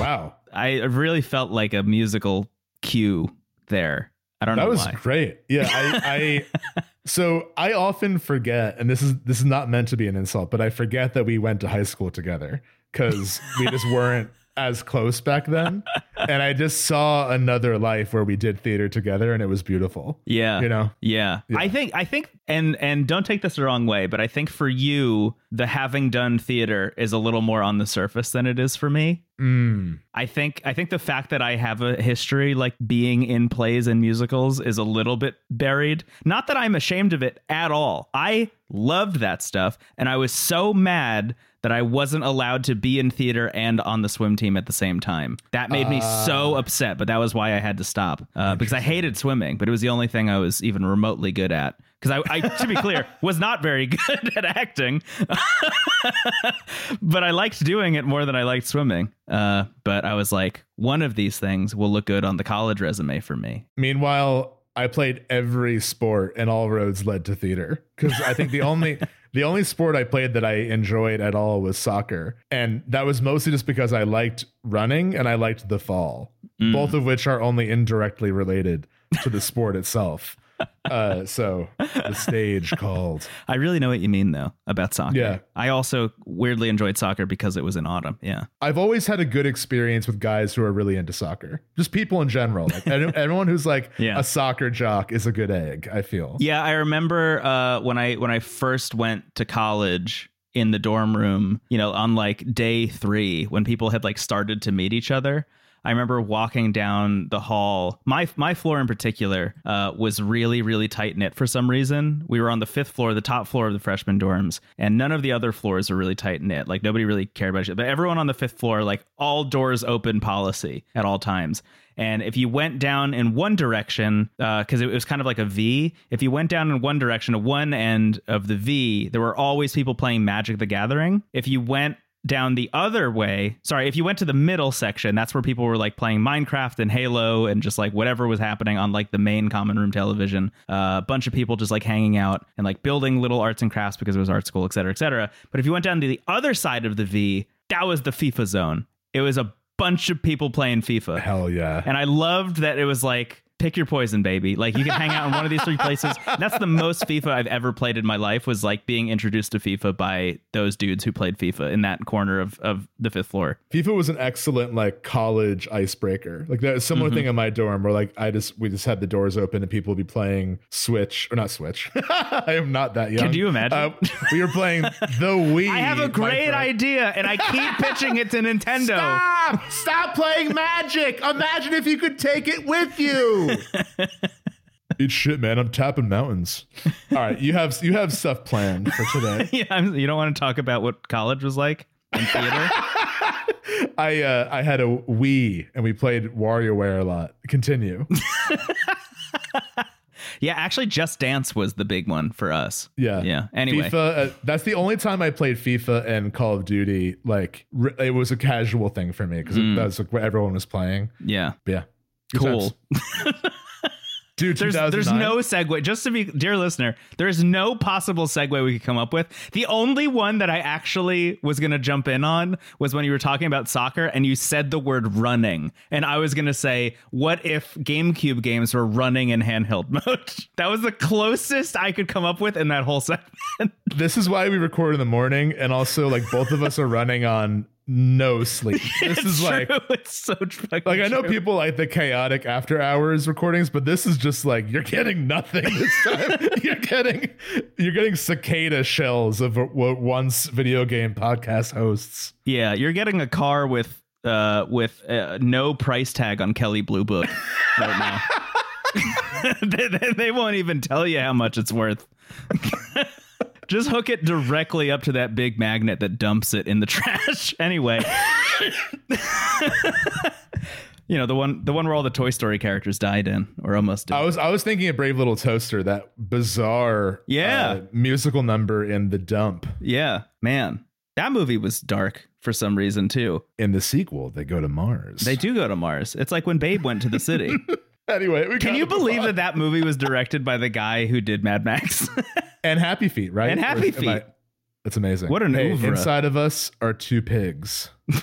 wow. I really felt like a musical cue there. I don't That know That was why. great. Yeah, I, I [LAUGHS] so I often forget, and this is this is not meant to be an insult, but I forget that we went to high school together because we just weren't as close back then. [LAUGHS] and I just saw another life where we did theater together and it was beautiful. Yeah. You know? Yeah. I think I think and and don't take this the wrong way, but I think for you the having done theater is a little more on the surface than it is for me. Mm. I think I think the fact that I have a history like being in plays and musicals is a little bit buried. Not that I'm ashamed of it at all. I loved that stuff and I was so mad that I wasn't allowed to be in theater and on the swim team at the same time. That made me so upset, but that was why I had to stop uh, because I hated swimming, but it was the only thing I was even remotely good at. Because I, I, to be clear, [LAUGHS] was not very good [LAUGHS] at acting, [LAUGHS] but I liked doing it more than I liked swimming. Uh, but I was like, one of these things will look good on the college resume for me. Meanwhile, I played every sport and all roads led to theater because I think the only the only sport I played that I enjoyed at all was soccer, and that was mostly just because I liked running and I liked the fall, mm. both of which are only indirectly related to the sport itself. Uh, so the stage called. [LAUGHS] I really know what you mean though about soccer. Yeah. I also weirdly enjoyed soccer because it was in autumn. Yeah. I've always had a good experience with guys who are really into soccer. Just people in general. Like everyone [LAUGHS] who's like Yeah. a soccer jock is a good egg. I feel. Yeah, I remember uh, when I when I first went to college in the dorm room, you know, on like day three when people had like started to meet each other. I remember walking down the hall. My my floor in particular uh, was really really tight knit for some reason. We were on the fifth floor, the top floor of the freshman dorms, and none of the other floors were really tight knit. Like nobody really cared about it. But everyone on the fifth floor, like all doors open policy at all times. And if you went down in one direction, because it was kind of like a V, if you went down in one direction, at one end of the V, there were always people playing Magic the Gathering. If you went down the other way, sorry, if you went to the middle section, that's where people were like playing Minecraft and Halo and just like whatever was happening on like the main common room television. Uh, a bunch of people just like hanging out and like building little arts and crafts because it was art school, et cetera, et cetera. But if you went down to the other side of the V, that was the FIFA zone. It was a bunch of people playing FIFA. Hell yeah. And I loved that it was like, pick your poison, baby. Like you can hang out in one of these three places. [LAUGHS] That's the most FIFA I've ever played in my life was like being introduced to FIFA by those dudes who played FIFA in that corner of, of the fifth floor. FIFA was an excellent like college icebreaker. Like that similar Mm-hmm. thing in my dorm where like I just we just had the doors open and people would be playing Switch or not Switch. [LAUGHS] I am not that young. Could you imagine? Uh, we were playing the [LAUGHS] Wii. I have a great idea and I keep pitching it to Nintendo. Stop! Stop playing Magic. Imagine if you could take it with you. Eat shit, man. I'm tapping mountains. All right, you have you have stuff planned for today. [LAUGHS] yeah, I'm- you don't want to talk about what college was like in theater? [LAUGHS] I uh, I had a Wii and we played WarioWare a lot. Continue. [LAUGHS] yeah, actually Just Dance was the big one for us. Yeah. Yeah. Anyway. FIFA. Uh, that's the only time I played FIFA and Call of Duty. Like r- it was a casual thing for me because Mm. that's like what everyone was playing. Yeah. But yeah. Cool. [LAUGHS] Dude, There's there's no segue. Just to be dear listener, there's no possible segue we could come up with. The only one that I actually was gonna jump in on was when you were talking about soccer and you said the word running. And I was gonna say, what if GameCube games were running in handheld [LAUGHS] mode? that was the closest I could come up with in that whole [LAUGHS] segment. This is why we record in the morning, and also like both of us are running on no sleep. [LAUGHS] This is like [LAUGHS] it's so like I know true. people like the chaotic after hours recordings, but this is just like you're getting nothing this [LAUGHS] time. you're getting you're getting cicada shells of what once video game podcast hosts. Yeah, you're getting a car with uh with uh, no price tag on Kelley Blue Book right now. they, they, they won't even tell you how much it's worth. Just hook it directly up to that big magnet that dumps it in the [LAUGHS] trash. anyway, [LAUGHS] you know the one the one where all the Toy Story characters died in or almost did. I was I was thinking of Brave Little Toaster, that bizarre Yeah. uh, musical number in the dump. yeah, man, that movie was dark for some reason too. In the sequel, they go to Mars. They do go to Mars. It's like when Babe went to the city. [LAUGHS] anyway. We Can you believe on. that that movie was directed by the guy who did Mad Max? [LAUGHS] And Happy Feet, right? And Happy Or I- Feet. That's amazing. What an hey, oeuvre. Inside of us are two pigs. [LAUGHS]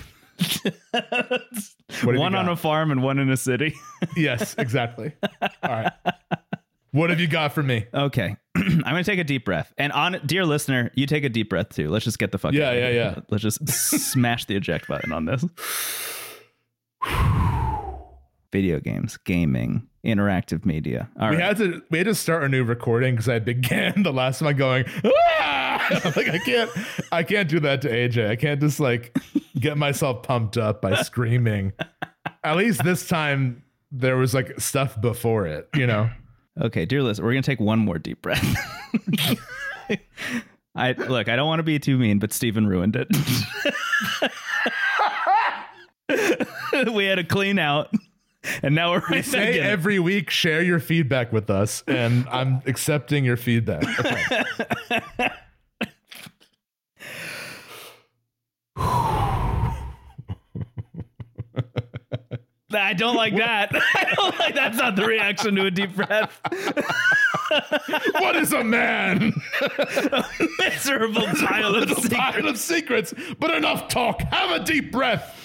What have you one on a farm and one in a city. [LAUGHS] yes, exactly. All right. What have you got for me? okay. [CLEARS THROAT] I'm going to take a deep breath. And on dear listener, you take a deep breath too. Let's just get the fuck Yeah, out of yeah, here. yeah. Let's just smash the eject button on this. [SIGHS] [SIGHS] video games, gaming, interactive media. All we right. had to we had to start a new recording because I began [LAUGHS] the last one going "Ah!" [LAUGHS] like I can't I can't do that to AJ. I can't just like get myself pumped up by screaming. At least this time there was like stuff before it, you know. Okay, dear listener, we're gonna take one more deep breath. [LAUGHS] I look, I don't want to be too mean, but Stephen ruined it. we had a clean out, [LAUGHS] and now we're right back Say in it. every week, share your feedback with us, and [LAUGHS] I'm accepting your feedback. [LAUGHS] Okay. I don't like that. I don't like that's not the reaction to a deep breath. what is a man? A miserable pile of pile of secrets, but enough talk. Have a deep breath.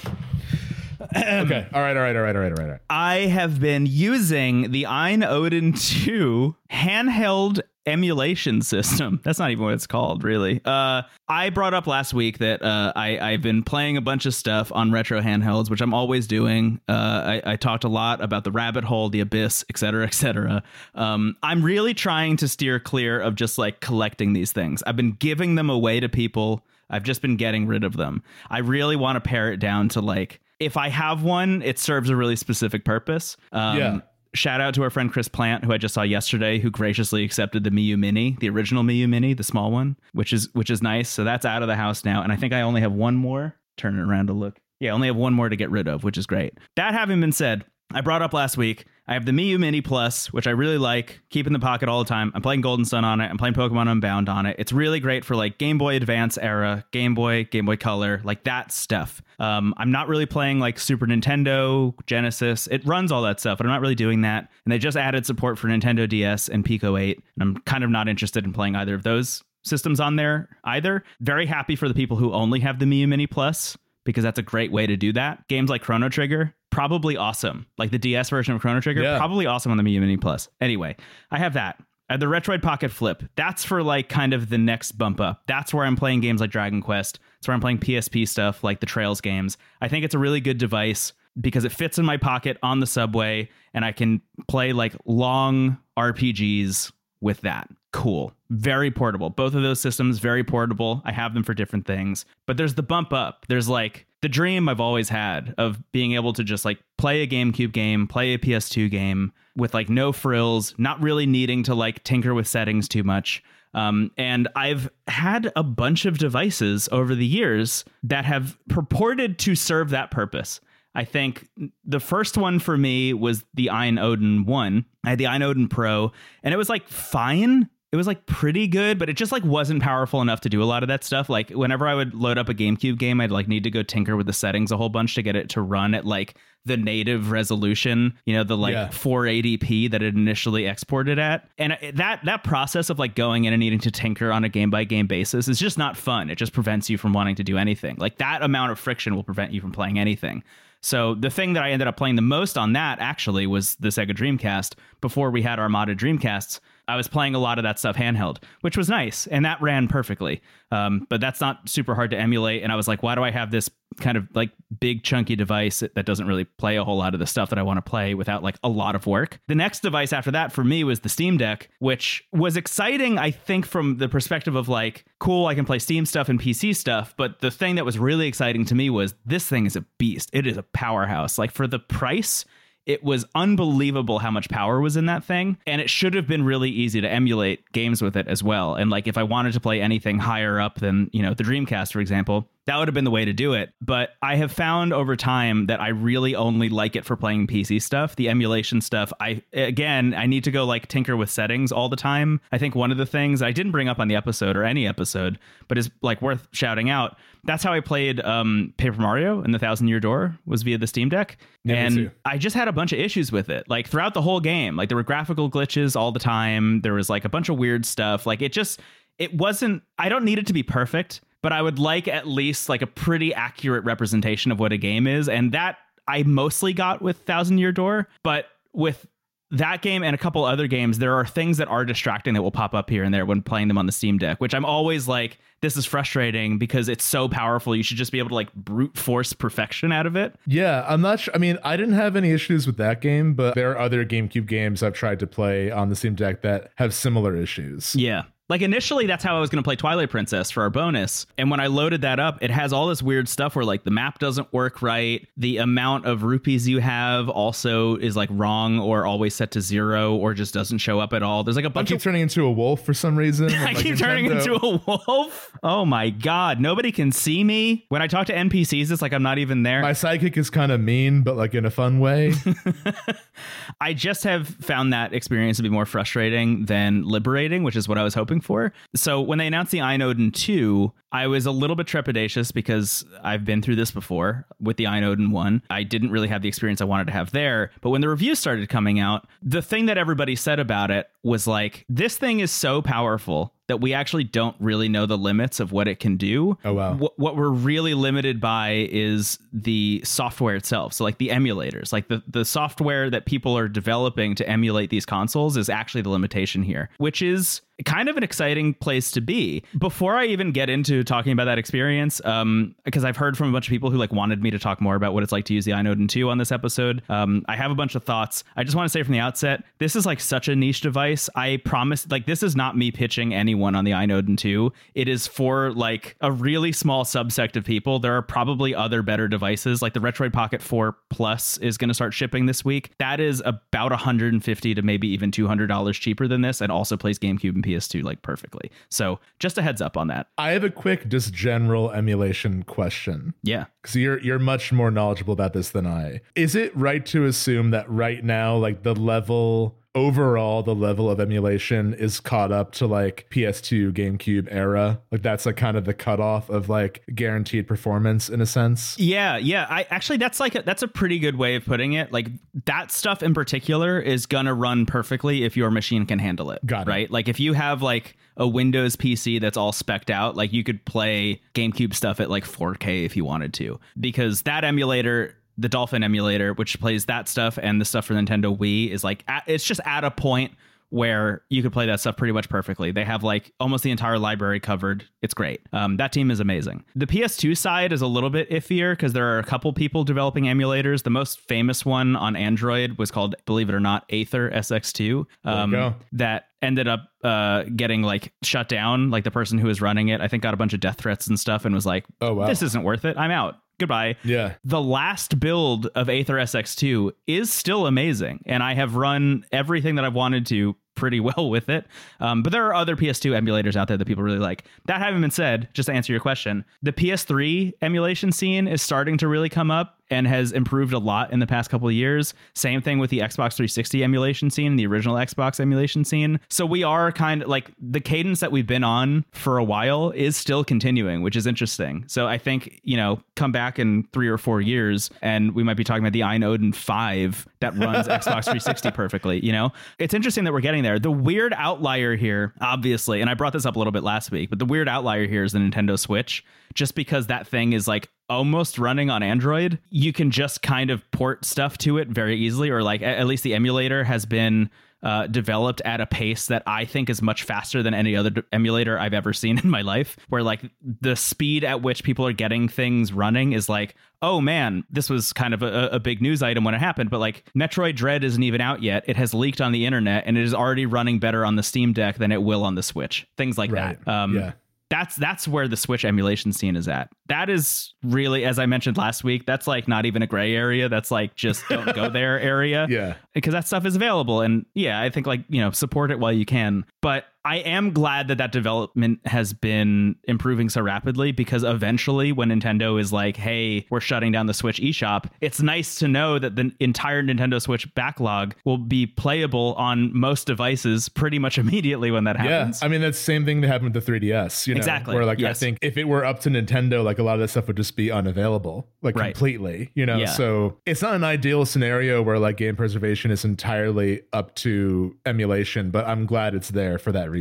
Okay. All right. All right. All right. All right. All right. All right. I have been using the Ayn Odin 2 handheld emulation system. [LAUGHS] That's not even what it's called, really. Uh, I brought up last week that uh, I, I've been playing a bunch of stuff on retro handhelds, which I'm always doing. Uh, I, I talked a lot about the rabbit hole, the abyss, et cetera, et cetera. Um, I'm really trying to steer clear of just like collecting these things. I've been giving them away to people. I've just been getting rid of them. I really want to pare it down to like, if I have one, it serves a really specific purpose. Um, Yeah. Shout out to our friend Chris Plant, who I just saw yesterday, who graciously accepted the Miyoo Mini, the original Miyoo Mini, the small one, which is which is nice. So that's out of the house now, and I think I only have one more. Turn it around to look. Yeah, I only have one more to get rid of, which is great. That having been said, I brought up last week. I have the Miyoo Mini Plus, which I really like, keep in the pocket all the time. I'm playing Golden Sun on it. I'm playing Pokemon Unbound on it. It's really great for like Game Boy Advance era, Game Boy, Game Boy Color, like that stuff. Um, I'm not really playing like Super Nintendo, Genesis. It runs all that stuff, but I'm not really doing that. And they just added support for Nintendo DS and Pico 8, and I'm kind of not interested in playing either of those systems on there either. Very happy for the people who only have the Miyoo Mini Plus because that's a great way to do that. Games like Chrono Trigger, probably awesome. Like the DS version of Chrono Trigger, Yeah. probably awesome on the Miyoo Mini Plus. Anyway, I have that. I have the Retroid Pocket Flip. That's for like kind of the next bump up. That's where I'm playing games like Dragon Quest. That's where I'm playing PSP stuff like the Trails games. I think it's a really good device because it fits in my pocket on the subway and I can play like long RPGs with that. Cool. Very portable. Both of those systems very portable. I have them for different things. But there's the bump up. There's like the dream I've always had of being able to just like play a GameCube game, play a PS2 game with like no frills, not really needing to like tinker with settings too much. Um, and I've had a bunch of devices over the years that have purported to serve that purpose. I think the first one for me was the Ayn Odin 1. I had the Ayn Odin Pro, and it was like fine. It was like pretty good, but it just like wasn't powerful enough to do a lot of that stuff. Like whenever I would load up a GameCube game, I'd like need to go tinker with the settings a whole bunch to get it to run at like the native resolution, you know, the like Yeah. 480p that it initially exported at. And that that process of like going in and needing to tinker on a game by game basis is just not fun. It just prevents you from wanting to do anything. Like that amount of friction will prevent you from playing anything. So the thing that I ended up playing the most on that actually was the Sega Dreamcast. Before we had our modded Dreamcasts, I was playing a lot of that stuff handheld, which was nice, and that ran perfectly. Um, but that's not super hard to emulate. And I was like, why do I have this kind of like big chunky device that doesn't really play a whole lot of the stuff that I want to play without like a lot of work? The next device after that for me was the Steam Deck, which was exciting, I think, from the perspective of like, cool, I can play Steam stuff and PC stuff. But the thing that was really exciting to me was this thing is a beast. It is a powerhouse. Like for the price, it was unbelievable how much power was in that thing and it should have been really easy to emulate games with it as well. And like if i wanted to play anything higher up than you know the dreamcast for example that would have been the way to do it. But i have found over time that i really only like it for playing pc stuff. The emulation stuff i again i need to go like tinker with settings all the time. I think one of the things i didn't bring up on the episode or any episode but is like worth shouting out that's how i played um, paper mario and the thousand year door was via the steam deck Yeah, and. I just had a bunch of issues with it. Like throughout the whole game, like there were graphical glitches all the time. There was like a bunch of weird stuff. Like it just it wasn't I don't need it to be perfect, but I would like at least like a pretty accurate representation of what a game is and that I mostly got with Thousand Year Door, but with that game and a couple other games, there are things that are distracting that will pop up here and there when playing them on the Steam Deck, which I'm always like, this is frustrating because it's so powerful. You should just be able to like brute force perfection out of it. Yeah, I'm not sure. I mean, I didn't have any issues with that game, but there are other GameCube games I've tried to play on the Steam Deck that have similar issues. Yeah. Like initially, that's how I was going to play Twilight Princess for our bonus. And when I loaded that up, it has all this weird stuff where like the map doesn't work right. The amount of rupees you have also is like wrong or always set to zero or just doesn't show up at all. There's like a bunch keep of. turning into a wolf for some reason. [LAUGHS] I Like, keep turning into a wolf. Oh my god! Nobody can see me when I talk to NPCs. It's like I'm not even there. My sidekick is kind of mean, but like in a fun way. [LAUGHS] [LAUGHS] I just have found that experience to be more frustrating than liberating, which is what I was hoping for. So when they announced the Ayn Odin 2, I was a little bit trepidatious because I've been through this before with the Ayn Odin 1. I didn't really have the experience I wanted to have there. But when the reviews started coming out, the thing that everybody said about it was like, this thing is so powerful that we actually don't really know the limits of what it can do. Oh, wow. What, what we're really limited by is the software itself. So like the emulators, like the the software that people are developing to emulate these consoles is actually the limitation here, which is kind of an exciting place to be. Before I even get into talking about that experience, um, because I've heard from a bunch of people who like wanted me to talk more about what it's like to use the Ayn Odin 2 on this episode. Um, I have a bunch of thoughts. I just want to say from the outset, this is like such a niche device. I promise, like this is not me pitching anyone on the Ayn Odin 2. It is for like a really small subsect of people. There are probably other better devices, like the Retroid Pocket 4 Plus is going to start shipping this week. That is about 150 to maybe even 200 dollars cheaper than this, and also plays GameCube and PS2 like perfectly. So just a heads up on that. I have a quick, just general emulation question. Yeah. because you're you're much more knowledgeable about this than I. Is it right to assume that right now, like the level overall, the level of emulation is caught up to like PS2, GameCube era? Like that's like kind of the cutoff of like guaranteed performance in a sense. Yeah, yeah. I actually that's like a, that's a pretty good way of putting it. Like that stuff in particular is gonna run perfectly if your machine can handle it. Got it. Right? Like if you have like a Windows PC that's all specked out, like you could play GameCube stuff at like 4K if you wanted to, because that emulator. The Dolphin emulator, which plays that stuff and the stuff for Nintendo Wii, is like at, it's just at a point where you could play that stuff pretty much perfectly. They have like almost the entire library covered. It's great. Um, that team is amazing. The PS2 side is a little bit iffier because there are a couple people developing emulators. The most famous one on Android was called, believe it or not, Aether SX2. Um, go. that ended up uh, getting like shut down. Like the person who was running it, I think, got a bunch of death threats and stuff, and was like, Oh, wow. this isn't worth it. I'm out." Goodbye Yeah. the last build of Aether SX2 is still amazing, and I have run everything that I've wanted to pretty [LAUGHS] well with it. Um, but there are other PS2 emulators out there that people really like. That having been said, just to answer your question, the PS3 emulation scene is starting to really come up and has improved a lot in the past couple of years. Same thing with the Xbox 360 emulation scene, the original Xbox emulation scene. So we are kind of like the cadence that we've been on for a while is still continuing, which is interesting. So I think, you know, come back in three or four years and we might be talking about the Ayn Odin 5 that runs [LAUGHS] Xbox 360 perfectly, you know? It's interesting that we're getting there. The weird outlier here, obviously, and I brought this up a little bit last week, but the weird outlier here is the Nintendo Switch, just because that thing is like almost running on Android. You can just kind of port stuff to it very easily, or like at least the emulator has been uh, developed at a pace that I think is much faster than any other emulator I've ever seen [LAUGHS] in my life. Where like the speed at which people are getting things running is like, oh man, this was kind of a, a big news item when it happened. But like Metroid Dread isn't even out yet. It has leaked on the internet and it is already running better on the Steam Deck than it will on the Switch. Things like Right. that. Um, yeah. That's that's where the Switch emulation scene is at. That is really, as I mentioned last week, that's like not even a gray area. That's like just don't go [LAUGHS] there area. Yeah. Because that stuff is available. And yeah, I think like, you know, support it while you can. But I am glad that that development has been improving so rapidly because eventually when Nintendo is like, hey, we're shutting down the Switch eShop, it's nice to know that the entire Nintendo Switch backlog will be playable on most devices pretty much [LAUGHS] immediately when that happens. Yeah. I mean that's the same thing that happened with the 3DS. You know, Exactly, Where like I think if it were up to Nintendo, like a lot of that stuff would just be unavailable, like Right. completely. You know, Yeah. so it's not an ideal scenario where like game preservation is entirely up to emulation, but I'm glad it's there for that reason.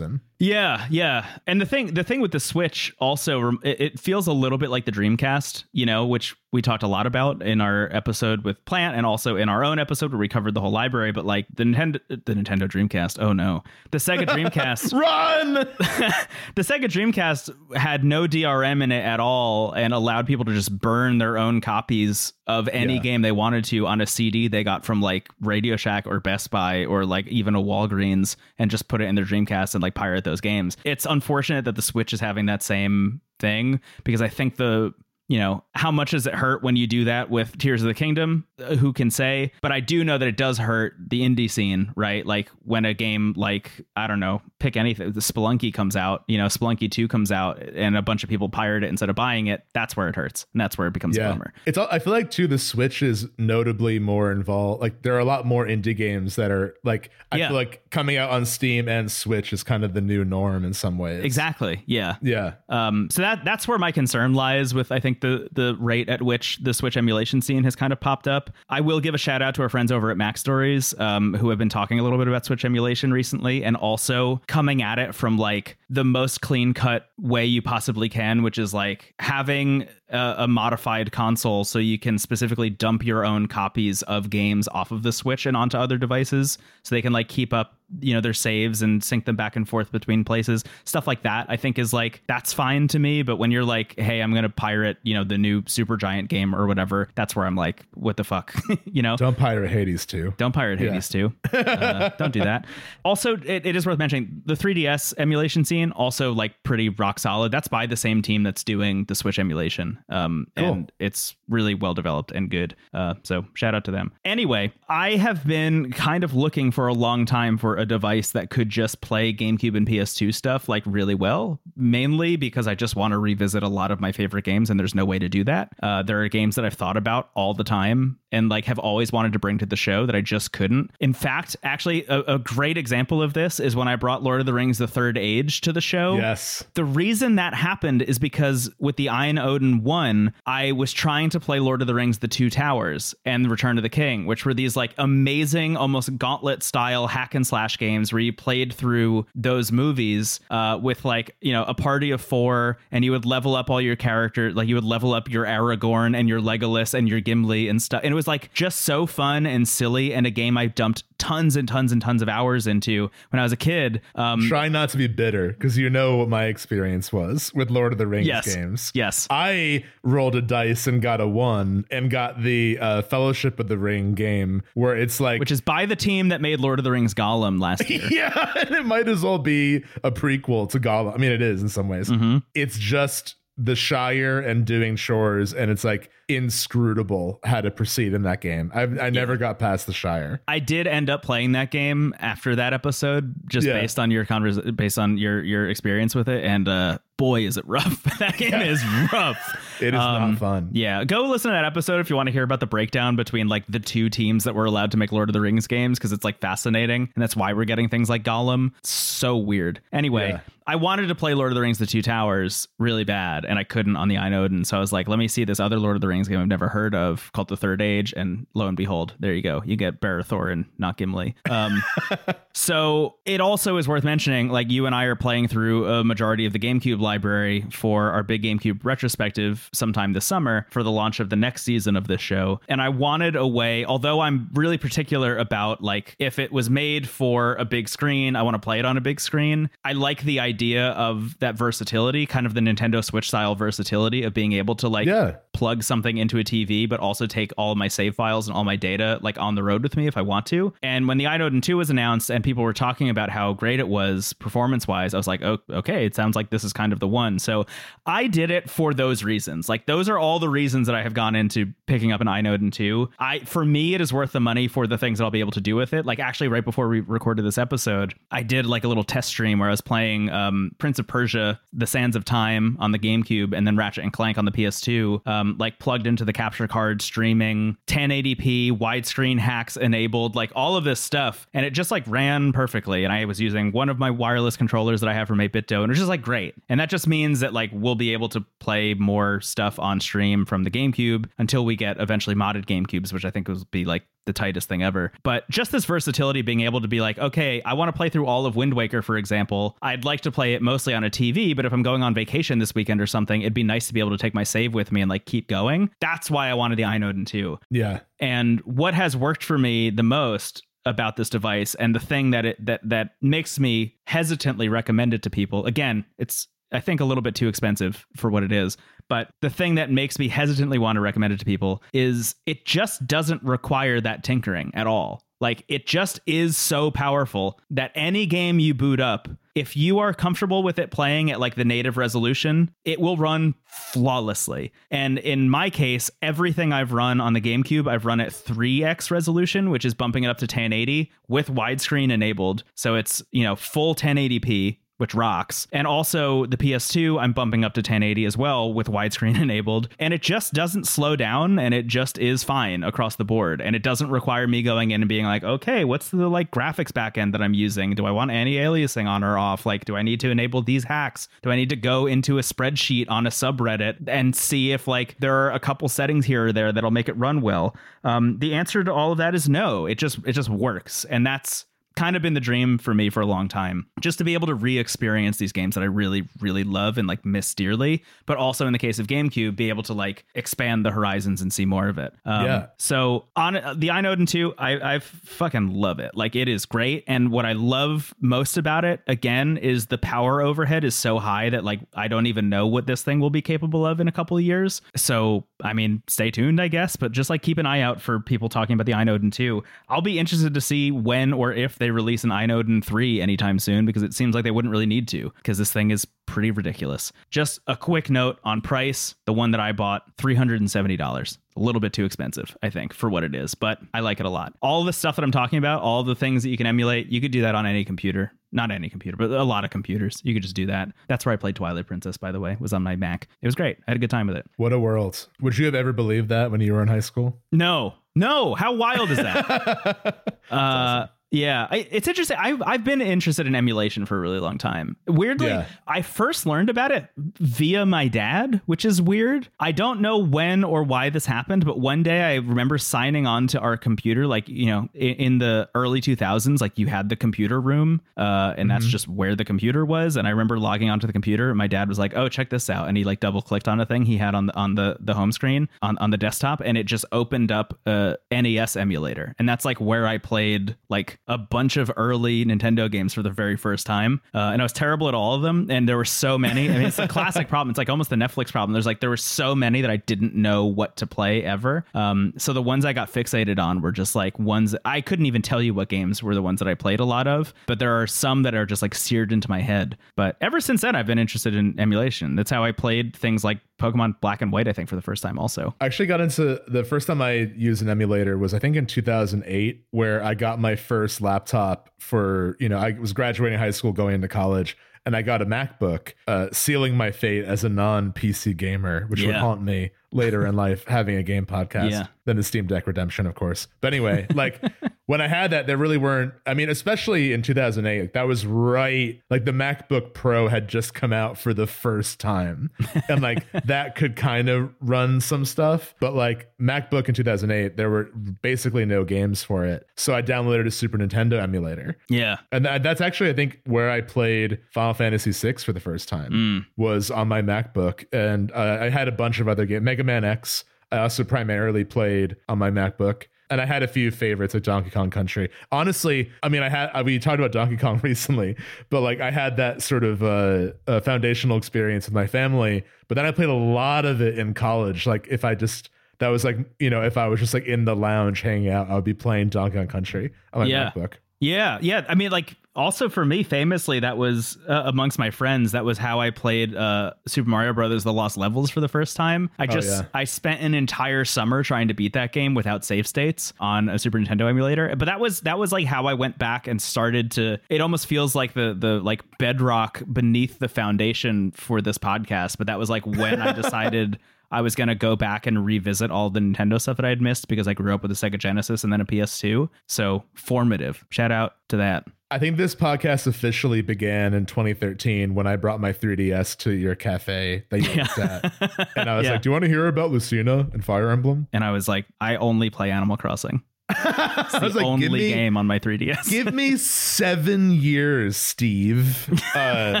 Yeah, yeah. And the thing the thing with the Switch also it feels a little bit like the Dreamcast, you know, which we talked a lot about in our episode with Plant and also in our own episode where we covered the whole library. But like the Nintendo, the Nintendo Dreamcast. Oh no, the Sega Dreamcast. [LAUGHS] Run! [LAUGHS] the Sega Dreamcast had no DRM in it at all and allowed people to just burn their own copies of any Yeah. game they wanted to on a CD they got from like Radio Shack or Best Buy or like even a Walgreens and just put it in their Dreamcast and like pirate those games. It's unfortunate that the Switch is having that same thing because I think the you know, how much does it hurt when you do that with Tears of the Kingdom? Uh, Who can say? But I do know that it does hurt the indie scene, right? Like when a game like, I don't know, pick anything, the Spelunky comes out, you know, Spelunky 2 comes out and a bunch of people pirate it instead of buying it. That's where it hurts. And that's where it becomes a Yeah, bummer. it's. all- I feel like too. The Switch is notably more involved. Like there are a lot more indie games that are like. I Yeah. feel like coming out on Steam and Switch is kind of the new norm in some ways. Exactly. Yeah. Yeah. Um, so that that's where my concern lies with I think the the rate at which the Switch emulation scene has kind of popped up. I will give a shout out to our friends over at MacStories, um, who have been talking a little bit about Switch emulation recently, and also coming at it from like the most clean cut way you possibly can, which is like having a, a modified console so you can specifically dump your own copies of games off of the Switch and onto other devices, so they can like keep up you know their saves and sync them back and forth between places stuff like that i think is like that's fine to me but when you're like hey i'm gonna pirate you know the new Supergiant game or whatever that's where i'm like what the fuck [LAUGHS] you know Don't pirate Hades II. don't pirate Yeah. Hades II. Uh, [LAUGHS] don't do that. Also, it, it is worth mentioning the 3DS emulation scene also like pretty rock solid. That's by the same team that's doing the Switch emulation, um, Cool. and it's really well developed and good. Uh, so shout out to them. Anyway, I have been kind of looking for a long time for a device that could just play GameCube and PS2 stuff like really well. Mainly because I just want to revisit a lot of my favorite games, and there's no way to do that. Uh, there are games that I've thought about all the time and like have always wanted to bring to the show that I just couldn't. In fact, actually, a, a great example of this is when I brought Lord of the Rings: The Third Age to the show. Yes. The reason that happened is because with the Iron Odin 1, I was trying to play Lord of the Rings The Two Towers and Return of the King, which were these like amazing, almost gauntlet style hack and slash games where you played through those movies uh, with like, you know, a party of four and you would level up all your characters. Like you would level up your Aragorn and your Legolas and your Gimli and stuff. And it was like just so fun and silly and a game I dumped tons and tons and tons of hours into when I was a kid. Um, Try not to be bitter because you know what my experience was with Lord of the Rings yes. games. Yes. I rolled a dice and got a one and got the uh, Fellowship of the Ring game where it's like which is by the team that made Lord of the Rings Gollum last [LAUGHS] year. yeah, and it might as well be a prequel to Gollum. I mean, it is in some ways. Mm-hmm. It's just the Shire and doing chores, and it's like inscrutable how to proceed in that game. I I never got past the Shire. I did end up playing that game after that episode, just Yeah. based on your convers, based on your your experience with it, and uh, boy, is it rough! [LAUGHS] that game is rough. It is Um, not fun. Yeah, go listen to that episode if you want to hear about the breakdown between like the two teams that were allowed to make Lord of the Rings games because it's like fascinating, and that's why we're getting things like Gollum. So weird. Anyway, Yeah. I wanted to play Lord of the Rings: The Two Towers really bad, and I couldn't on the iNode, and so I was like, let me see this other Lord of the Rings game I've never heard of called The Third Age, and lo and behold, there you go, you get Berethor and not Gimli. Um, [LAUGHS] so it also is worth mentioning, like you and I are playing through a majority of the GameCube library for our big GameCube retrospective sometime this summer for the launch of the next season of this show. And I wanted a way, although I'm really particular about like if it was made for a big screen, I want to play it on a big screen. I like the idea of that versatility, kind of the Nintendo Switch style versatility of being able to like Yeah. plug something into a TV, but also take all my save files and all my data like on the road with me if I want to. And when the iNode 2 was announced and people were talking about how great it was performance wise, I was like, oh, okay, it sounds like this is kind of the one. So I did it for those reasons. Like those are all the reasons that I have gone into picking up an iNode 2. I for me, it is worth the money for the things that I'll be able to do with it. Like actually, right before we recorded this episode, I did like a little test stream where I was playing uh, um, Prince of Persia: The Sands of Time on the GameCube, and then Ratchet and Clank on the PS2. Um, like plugged into the capture card, streaming 1080p, widescreen hacks enabled, like all of this stuff, and it just like ran perfectly. And I was using one of my wireless controllers that I have from 8BitDo, and it was just like great. And that just means that like we'll be able to play more stuff on stream from the GameCube until we get eventually modded GameCubes, which I think will be like the tightest thing ever. But just this versatility, being able to be like, okay, I want to play through all of Wind Waker, for example. I'd like to play it mostly on a TV, but if I'm going on vacation this weekend or something, it'd be nice to be able to take my save with me and like keep going. That's why I wanted the Ayn Odin 2. Yeah. And what has worked for me the most about this device and the thing that it that that makes me hesitantly recommend it to people again it's i think a little bit too expensive for what it is but the thing that makes me hesitantly want to recommend it to people is it just doesn't require that tinkering at all like it just is so powerful that any game you boot up if you are comfortable with it playing at like the native resolution, it will run flawlessly. And in my case, everything I've run on the GameCube, I've run at 3x resolution, which is bumping it up to 1080 with widescreen enabled. So it's, you know, full 1080p which rocks. And also the PS2, I'm bumping up to 1080 as well with widescreen [LAUGHS] enabled. And it just doesn't slow down and it just is fine across the board. And it doesn't require me going in and being like, okay, what's the like graphics backend that I'm using? Do I want any aliasing on or off? Like, do I need to enable these hacks? Do I need to go into a spreadsheet on a subreddit and see if like there are a couple settings here or there that'll make it run well? Um, the answer to all of that is no. It just it just works. And that's kind of been the dream for me for a long time just to be able to re-experience these games that i really really love and like miss dearly but also in the case of gamecube be able to like expand the horizons and see more of it. Um, Yeah. so on uh, the Ayn Odin 2 I, I fucking love it. Like it is great and what i love most about it again is the power overhead is so high that like i don't even know what this thing will be capable of in a couple of years. So i mean stay tuned i guess but just like keep an eye out for people talking about the Ayn Odin 2 i'll be interested to see when or if they release an Ayn Odin 3 anytime soon because it seems like they wouldn't really need to because this thing is pretty ridiculous. Just a quick note on price the one that I bought, $370. A little bit too expensive, I think, for what it is, but I like it a lot. All the stuff that I'm talking about, all the things that you can emulate, you could do that on any computer. Not any computer, but a lot of computers. You could just do that. That's where I played Twilight Princess, by the way, was on my Mac. It was great. I had a good time with it. What a world. Would you have ever believed that when you were in high school? No, no. How wild is that? [LAUGHS] uh, Yeah, I, it's interesting. I've I've been interested in emulation for a really long time. Weirdly, Yeah. I first learned about it via my dad, which is weird. I don't know when or why this happened, but one day I remember signing on to our computer, like you know, in, in the early two thousands, like you had the computer room, uh, and that's just where the computer was. And I remember logging onto the computer. And my dad was like, "Oh, check this out," and he like double clicked on a thing he had on the on the the home screen on on the desktop, and it just opened up a NES emulator, and that's like where I played like a bunch of early Nintendo games for the very first time. Uh, and I was terrible at all of them, and there were so many. I mean, it's a classic [LAUGHS] problem. It's like almost the Netflix problem. There's like there were so many that I didn't know what to play ever. Um, so the ones I got fixated on were just like ones I couldn't even tell you what games were the ones that I played a lot of. But there are some that are just like seared into my head. But ever since then, I've been interested in emulation. That's how I played things like Pokemon Black and White. I think for the first time, also. I actually got into the first time I used an emulator was I think in 2008 where I got my first laptop for, you know, I was graduating high school going into college and I got a MacBook, uh, sealing my fate as a non PC gamer, which would haunt me later in life having a game podcast. Yeah. Then the Steam Deck redemption, of course. But anyway, [LAUGHS] like when I had that, there really weren't. I mean, especially in 2008, like, that was right. Like the MacBook Pro had just come out for the first time, [LAUGHS] and like that could kind of run some stuff. But like MacBook in 2008, there were basically no games for it. So I downloaded a Super Nintendo emulator. Yeah. And that, that's actually, I think, where I played Final Fantasy VI for the first time was on my MacBook, and uh, I had a bunch of other games. Mega Man X. I also primarily played on my MacBook. And I had a few favorites like Donkey Kong Country. Honestly, I mean, I had I, we talked about Donkey Kong [LAUGHS] recently, but like I had that sort of uh, uh, foundational experience with my family. But then I played a lot of it in college. Like if I just that was like you know if I was just like in the lounge hanging out, I would be playing Donkey Kong Country on my Yeah. MacBook. Yeah, yeah. I mean, like, also for me, famously, that was uh, amongst my friends. That was how I played uh, Super Mario Brothers: The Lost Levels for the first time. I just yeah. I spent an entire summer trying to beat that game without save states on a Super Nintendo emulator. But that was that was like how I went back and started to. It almost feels like the the like bedrock beneath the foundation for this podcast. But that was like when I [LAUGHS] decided. I was gonna go back and revisit all the Nintendo stuff that I had missed because I grew up with a Sega Genesis and then a PS2. So formative. Shout out to that. I think this podcast officially began in 2013 when I brought my 3DS to your cafe that you worked at. And I [LAUGHS] was Yeah. like, Do you want to hear about Lucina and Fire Emblem? And I was like, I only play Animal Crossing. [LAUGHS] It's the I was like, only me, game on my 3DS. give me seven years, Steve. [LAUGHS] Uh,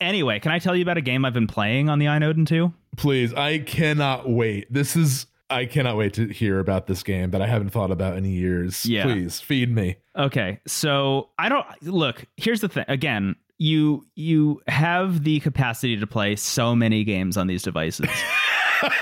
anyway, can I tell you about a game I've been playing on the iNode 2? please, I cannot wait. This is. I cannot wait to hear about this game that I haven't thought about in years. Yeah. Please feed me. Okay, so I don't look. Here's the thing. Again, you you have the capacity to play so many games on these devices,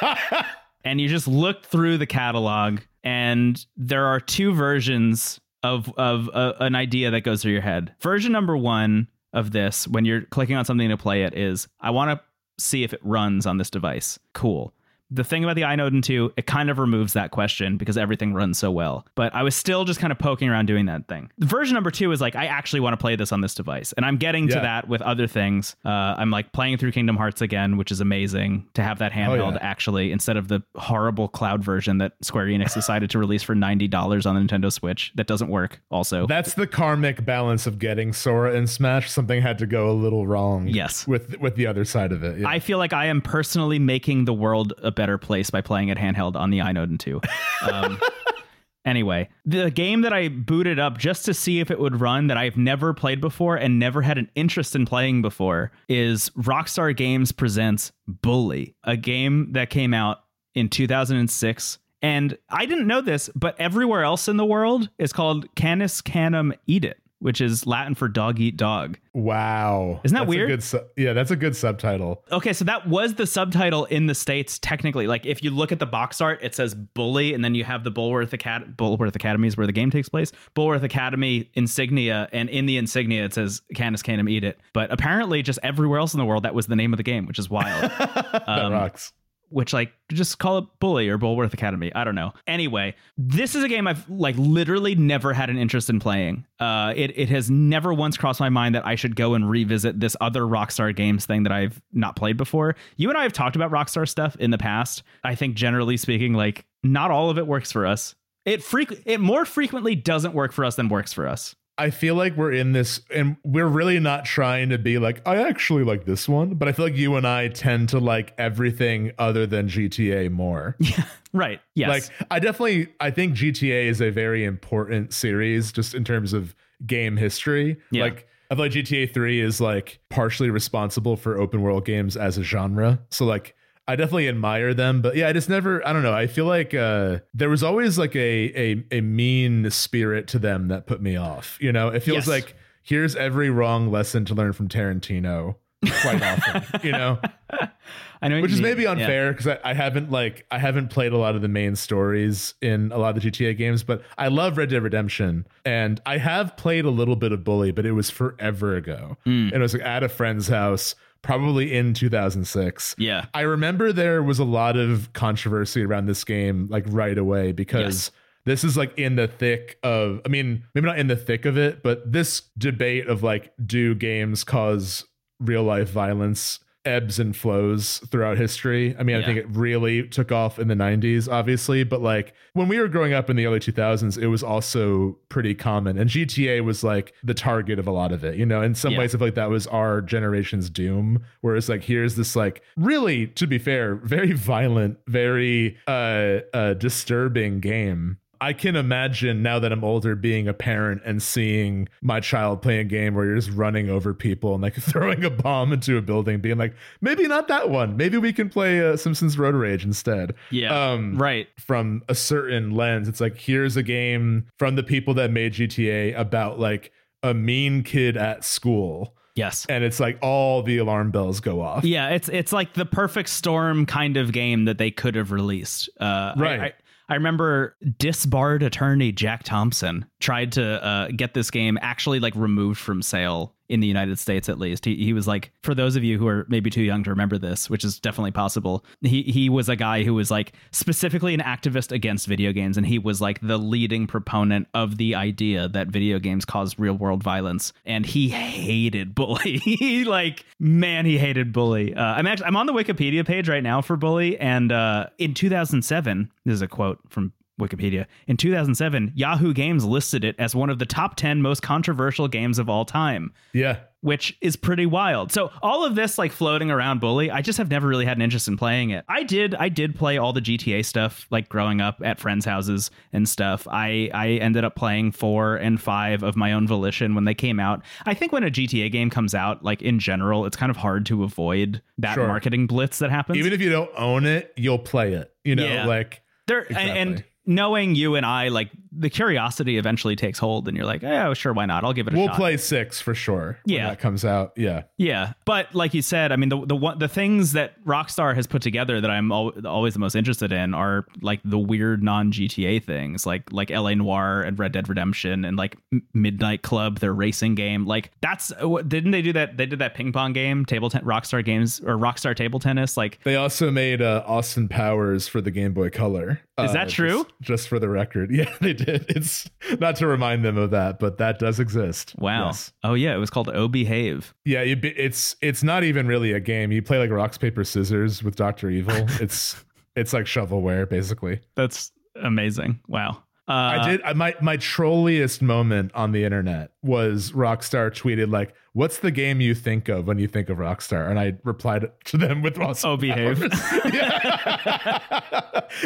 [LAUGHS] and you just look through the catalog, and there are two versions of of uh, an idea that goes through your head. Version number one of this, when you're clicking on something to play it, is I want to see if it runs on this device. Cool. The thing about the iNode 2, it kind of removes that question because everything runs so well. But I was still just kind of poking around doing that thing. Version number two is like, I actually want to play this on this device. And I'm getting to that with other things. Uh, I'm like playing through Kingdom Hearts again, which is amazing to have that handheld yeah. actually instead of the horrible cloud version that Square Enix decided to [LAUGHS] release for $90 on the Nintendo Switch. That doesn't work also. That's the karmic balance of getting Sora in Smash. Something had to go a little wrong. Yes. With with the other side of it. Yeah. I feel like I am personally making the world a better place by playing it handheld on the Odin 2. Um, [LAUGHS] anyway, the game that I booted up just to see if it would run that I've never played before and never had an interest in playing before is Rockstar Games Presents Bully, a game that came out in 2006. And I didn't know this, but everywhere else in the world is called Canis Canum Eat It, which is Latin for dog eat dog. wow. Isn't that That's weird? su- yeah, that's a good subtitle. Okay, so that was the subtitle in the states. Technically, like if you look at the box art, it says "Bully," and then you have the Bullworth Acad- Bullworth Academy is where the game takes place. Bullworth Academy insignia, and in the insignia it says "Canis Canem Edit." But apparently, just everywhere else in the world, that was the name of the game, which is wild. [LAUGHS] that Um, rocks. Which like just call it Bully or Bullworth Academy. I don't know. Anyway, this is a game I've like literally never had an interest in playing. Uh, it it has never once crossed my mind that I should go and revisit this other Rockstar Games thing that I've not played before. You and I have talked about Rockstar stuff in the past. I think generally speaking, like not all of it works for us. It freq- it more frequently doesn't work for us than works for us. I feel like we're in this, and we're really not trying to be like, I actually like this one, but I feel like you and I tend to like everything other than GTA more. [LAUGHS] Yeah, right. Yes. Like, I definitely, I think GTA is a very important series just in terms of game history. Yeah. Like, I feel like GTA 3 is like partially responsible for open world games as a genre. So, like, I definitely admire them, but yeah, I just never. I don't know. I feel like uh, there was always like a a a mean spirit to them that put me off. You know, it feels Yes. like here's every wrong lesson to learn from Tarantino. Quite often, you know, [LAUGHS] I know, which is mean. maybe unfair because I, I haven't like I haven't played a lot of the main stories in a lot of the GTA games, but I love Red Dead Redemption, and I have played a little bit of Bully, but it was forever ago, Mm. and it was like at a friend's house, probably in 2006. Yeah. I remember there was a lot of controversy around this game like right away because Yes. this is like in the thick of I mean, maybe not in the thick of it, but this debate of like do games cause real life violence ebbs and flows throughout history. I mean, I think it really took off in the 90s obviously, but like when we were growing up in the early 2000s, it was also pretty common and GTA was like the target of a lot of it. You know, in some Yeah. ways I feel like that was our generation's doom whereas like here's this like really to be fair, very violent, very uh uh disturbing game. I can imagine now that I'm older being a parent and seeing my child playing a game where you're just running over people and like [LAUGHS] throwing a bomb into a building, being like, maybe not that one. Maybe we can play uh, Simpsons Road Rage instead. Yeah. Um, right. From a certain lens, it's like, here's a game from the people that made GTA about like a mean kid at school. Yes. And it's like all the alarm bells go off. Yeah, it's it's like the perfect storm kind of game that they could have released. Uh, Right. I, I remember disbarred attorney Jack Thompson tried to uh, get this game actually like removed from sale in the United States at least. He he was like for those of you who are maybe too young to remember this, which is definitely possible. He he was a guy who was like specifically an activist against video games and he was like the leading proponent of the idea that video games cause real world violence and he hated bully. [LAUGHS] he like man he hated bully. Uh, I'm actually I'm on the Wikipedia page right now for bully and uh, in 2007 this is a quote from Wikipedia. In 2007, Yahoo Games listed it as one of the top 10 most controversial games of all time. Yeah. Which is pretty wild. So all of this like floating around Bully, I just have never really had an interest in playing it. I did I did play all the GTA stuff like growing up at friends' houses and stuff. I I ended up playing 4 and 5 of my own volition when they came out. I think when a GTA game comes out like in general, it's kind of hard to avoid that Sure. marketing blitz that happens. Even if you don't own it, you'll play it. You know, Yeah. like there Exactly. and knowing you and I, like the curiosity eventually takes hold, and you're like, oh, sure, why not? I'll give it a shot. we'll shot. play six for sure. when Yeah. that comes out. Yeah. Yeah, but like you said, I mean, the the one the things that Rockstar has put together that I'm al- always the most interested in are like the weird non GTA things, like like LA Noire and Red Dead Redemption and like M- Midnight Club, their racing game. Like that's what didn't they do that? They did that ping pong game, table ten, Rockstar Games or Rockstar Table Tennis. Like They also made uh, Austin Powers for the Game Boy Color. Is Uh, that true? Just, just for the record. [LAUGHS] Yeah, they did. It's not to remind them of that, but that does exist. wow, Yes. oh yeah, it was called Oh Behave. Yeah, you, be- it's it's not even really a game. You play like rocks paper scissors with Doctor Evil. [LAUGHS] it's it's like shovelware basically. That's amazing. Wow. Uh, I did I, my my trolliest moment on the internet was Rockstar tweeted like, "What's the game you think of when you think of Rockstar?" And I replied to them with Austin Oh, behave. [LAUGHS]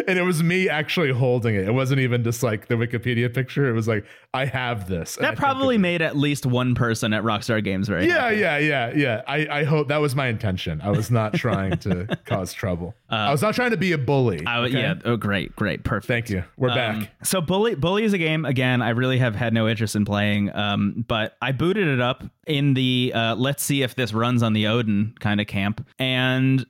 And it was me actually holding it. It wasn't even just like the Wikipedia picture. It was like, "I have this." That probably made at least one person at Rockstar Games very Yeah, happy. yeah, yeah, yeah. I, I hope that was my intention. I was not trying to [LAUGHS] cause trouble. I was not trying to be a bully. I, okay? Uh, Yeah. Oh, great, great, perfect. Thank you. We're Um, back. So Bully Bully is a game again. I really have had no interest in playing, um, but I booted it up in the uh, let's see if this runs on the Odin kind of camp. And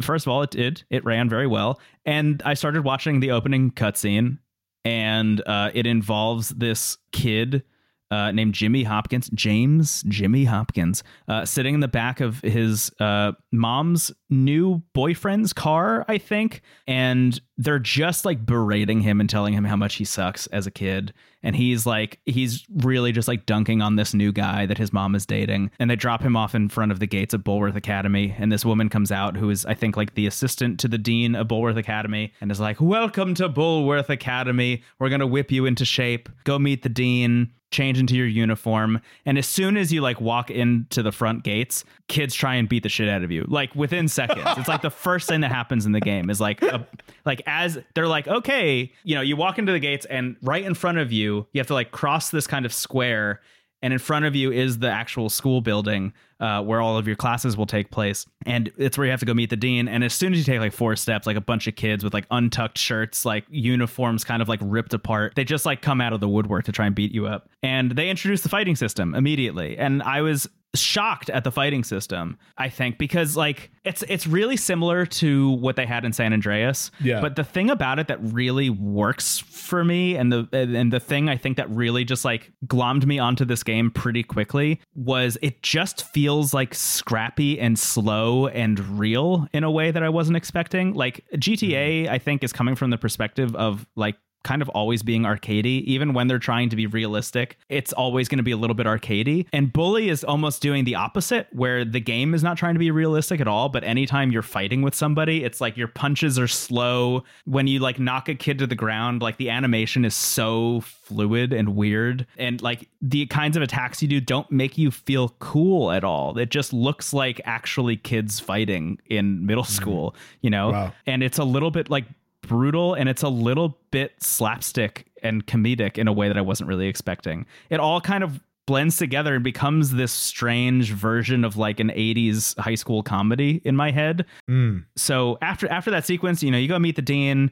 first of all, it did. It ran very well, and I started watching the opening cutscene, and uh, it involves this kid. Uh, named Jimmy Hopkins, James Jimmy Hopkins, uh, sitting in the back of his uh, mom's new boyfriend's car, I think, and they're just like berating him and telling him how much he sucks as a kid. And he's like, he's really just like dunking on this new guy that his mom is dating. And they drop him off in front of the gates of Bullworth Academy. And this woman comes out who is, I think, like the assistant to the dean of Bullworth Academy and is like, Welcome to Bullworth Academy. We're going to whip you into shape. Go meet the dean change into your uniform and as soon as you like walk into the front gates kids try and beat the shit out of you like within seconds. It's like the first thing that happens in the game is like a, like as they're like okay you know you walk into the gates and right in front of you you have to like cross this kind of square and in front of you is the actual school building uh, where all of your classes will take place. And it's where you have to go meet the dean. And as soon as you take like four steps like a bunch of kids with like untucked shirts like uniforms kind of like ripped apart they just like come out of the woodwork to try and beat you up. And they introduce the fighting system immediately. And i was shocked at the fighting system i think because like it's it's really similar to what they had in san andreas. Yeah. but the thing about it that really works for me and the and the thing i think that really just like glommed me onto this game pretty quickly was it just feels like scrappy and slow and real in a way that i wasn't expecting. Like gta mm-hmm. i think is coming from the perspective of like kind of always being arcadey even when they're trying to be realistic it's always going to be a little bit arcadey. And bully is almost doing the opposite where the game is not trying to be realistic at all but anytime you're fighting with somebody it's like your punches are slow. When you like knock a kid to the ground like the animation is so fluid and weird and like the kinds of attacks you do don't make you feel cool at all. It just looks like actually kids fighting in middle mm-hmm. school you know? Wow. and it's a little bit like brutal and it's a little bit slapstick and comedic in a way that I wasn't really expecting. It all kind of blends together and becomes this strange version of like an 80s high school comedy in my head. Mm. So after after that sequence, you know, you go meet the dean,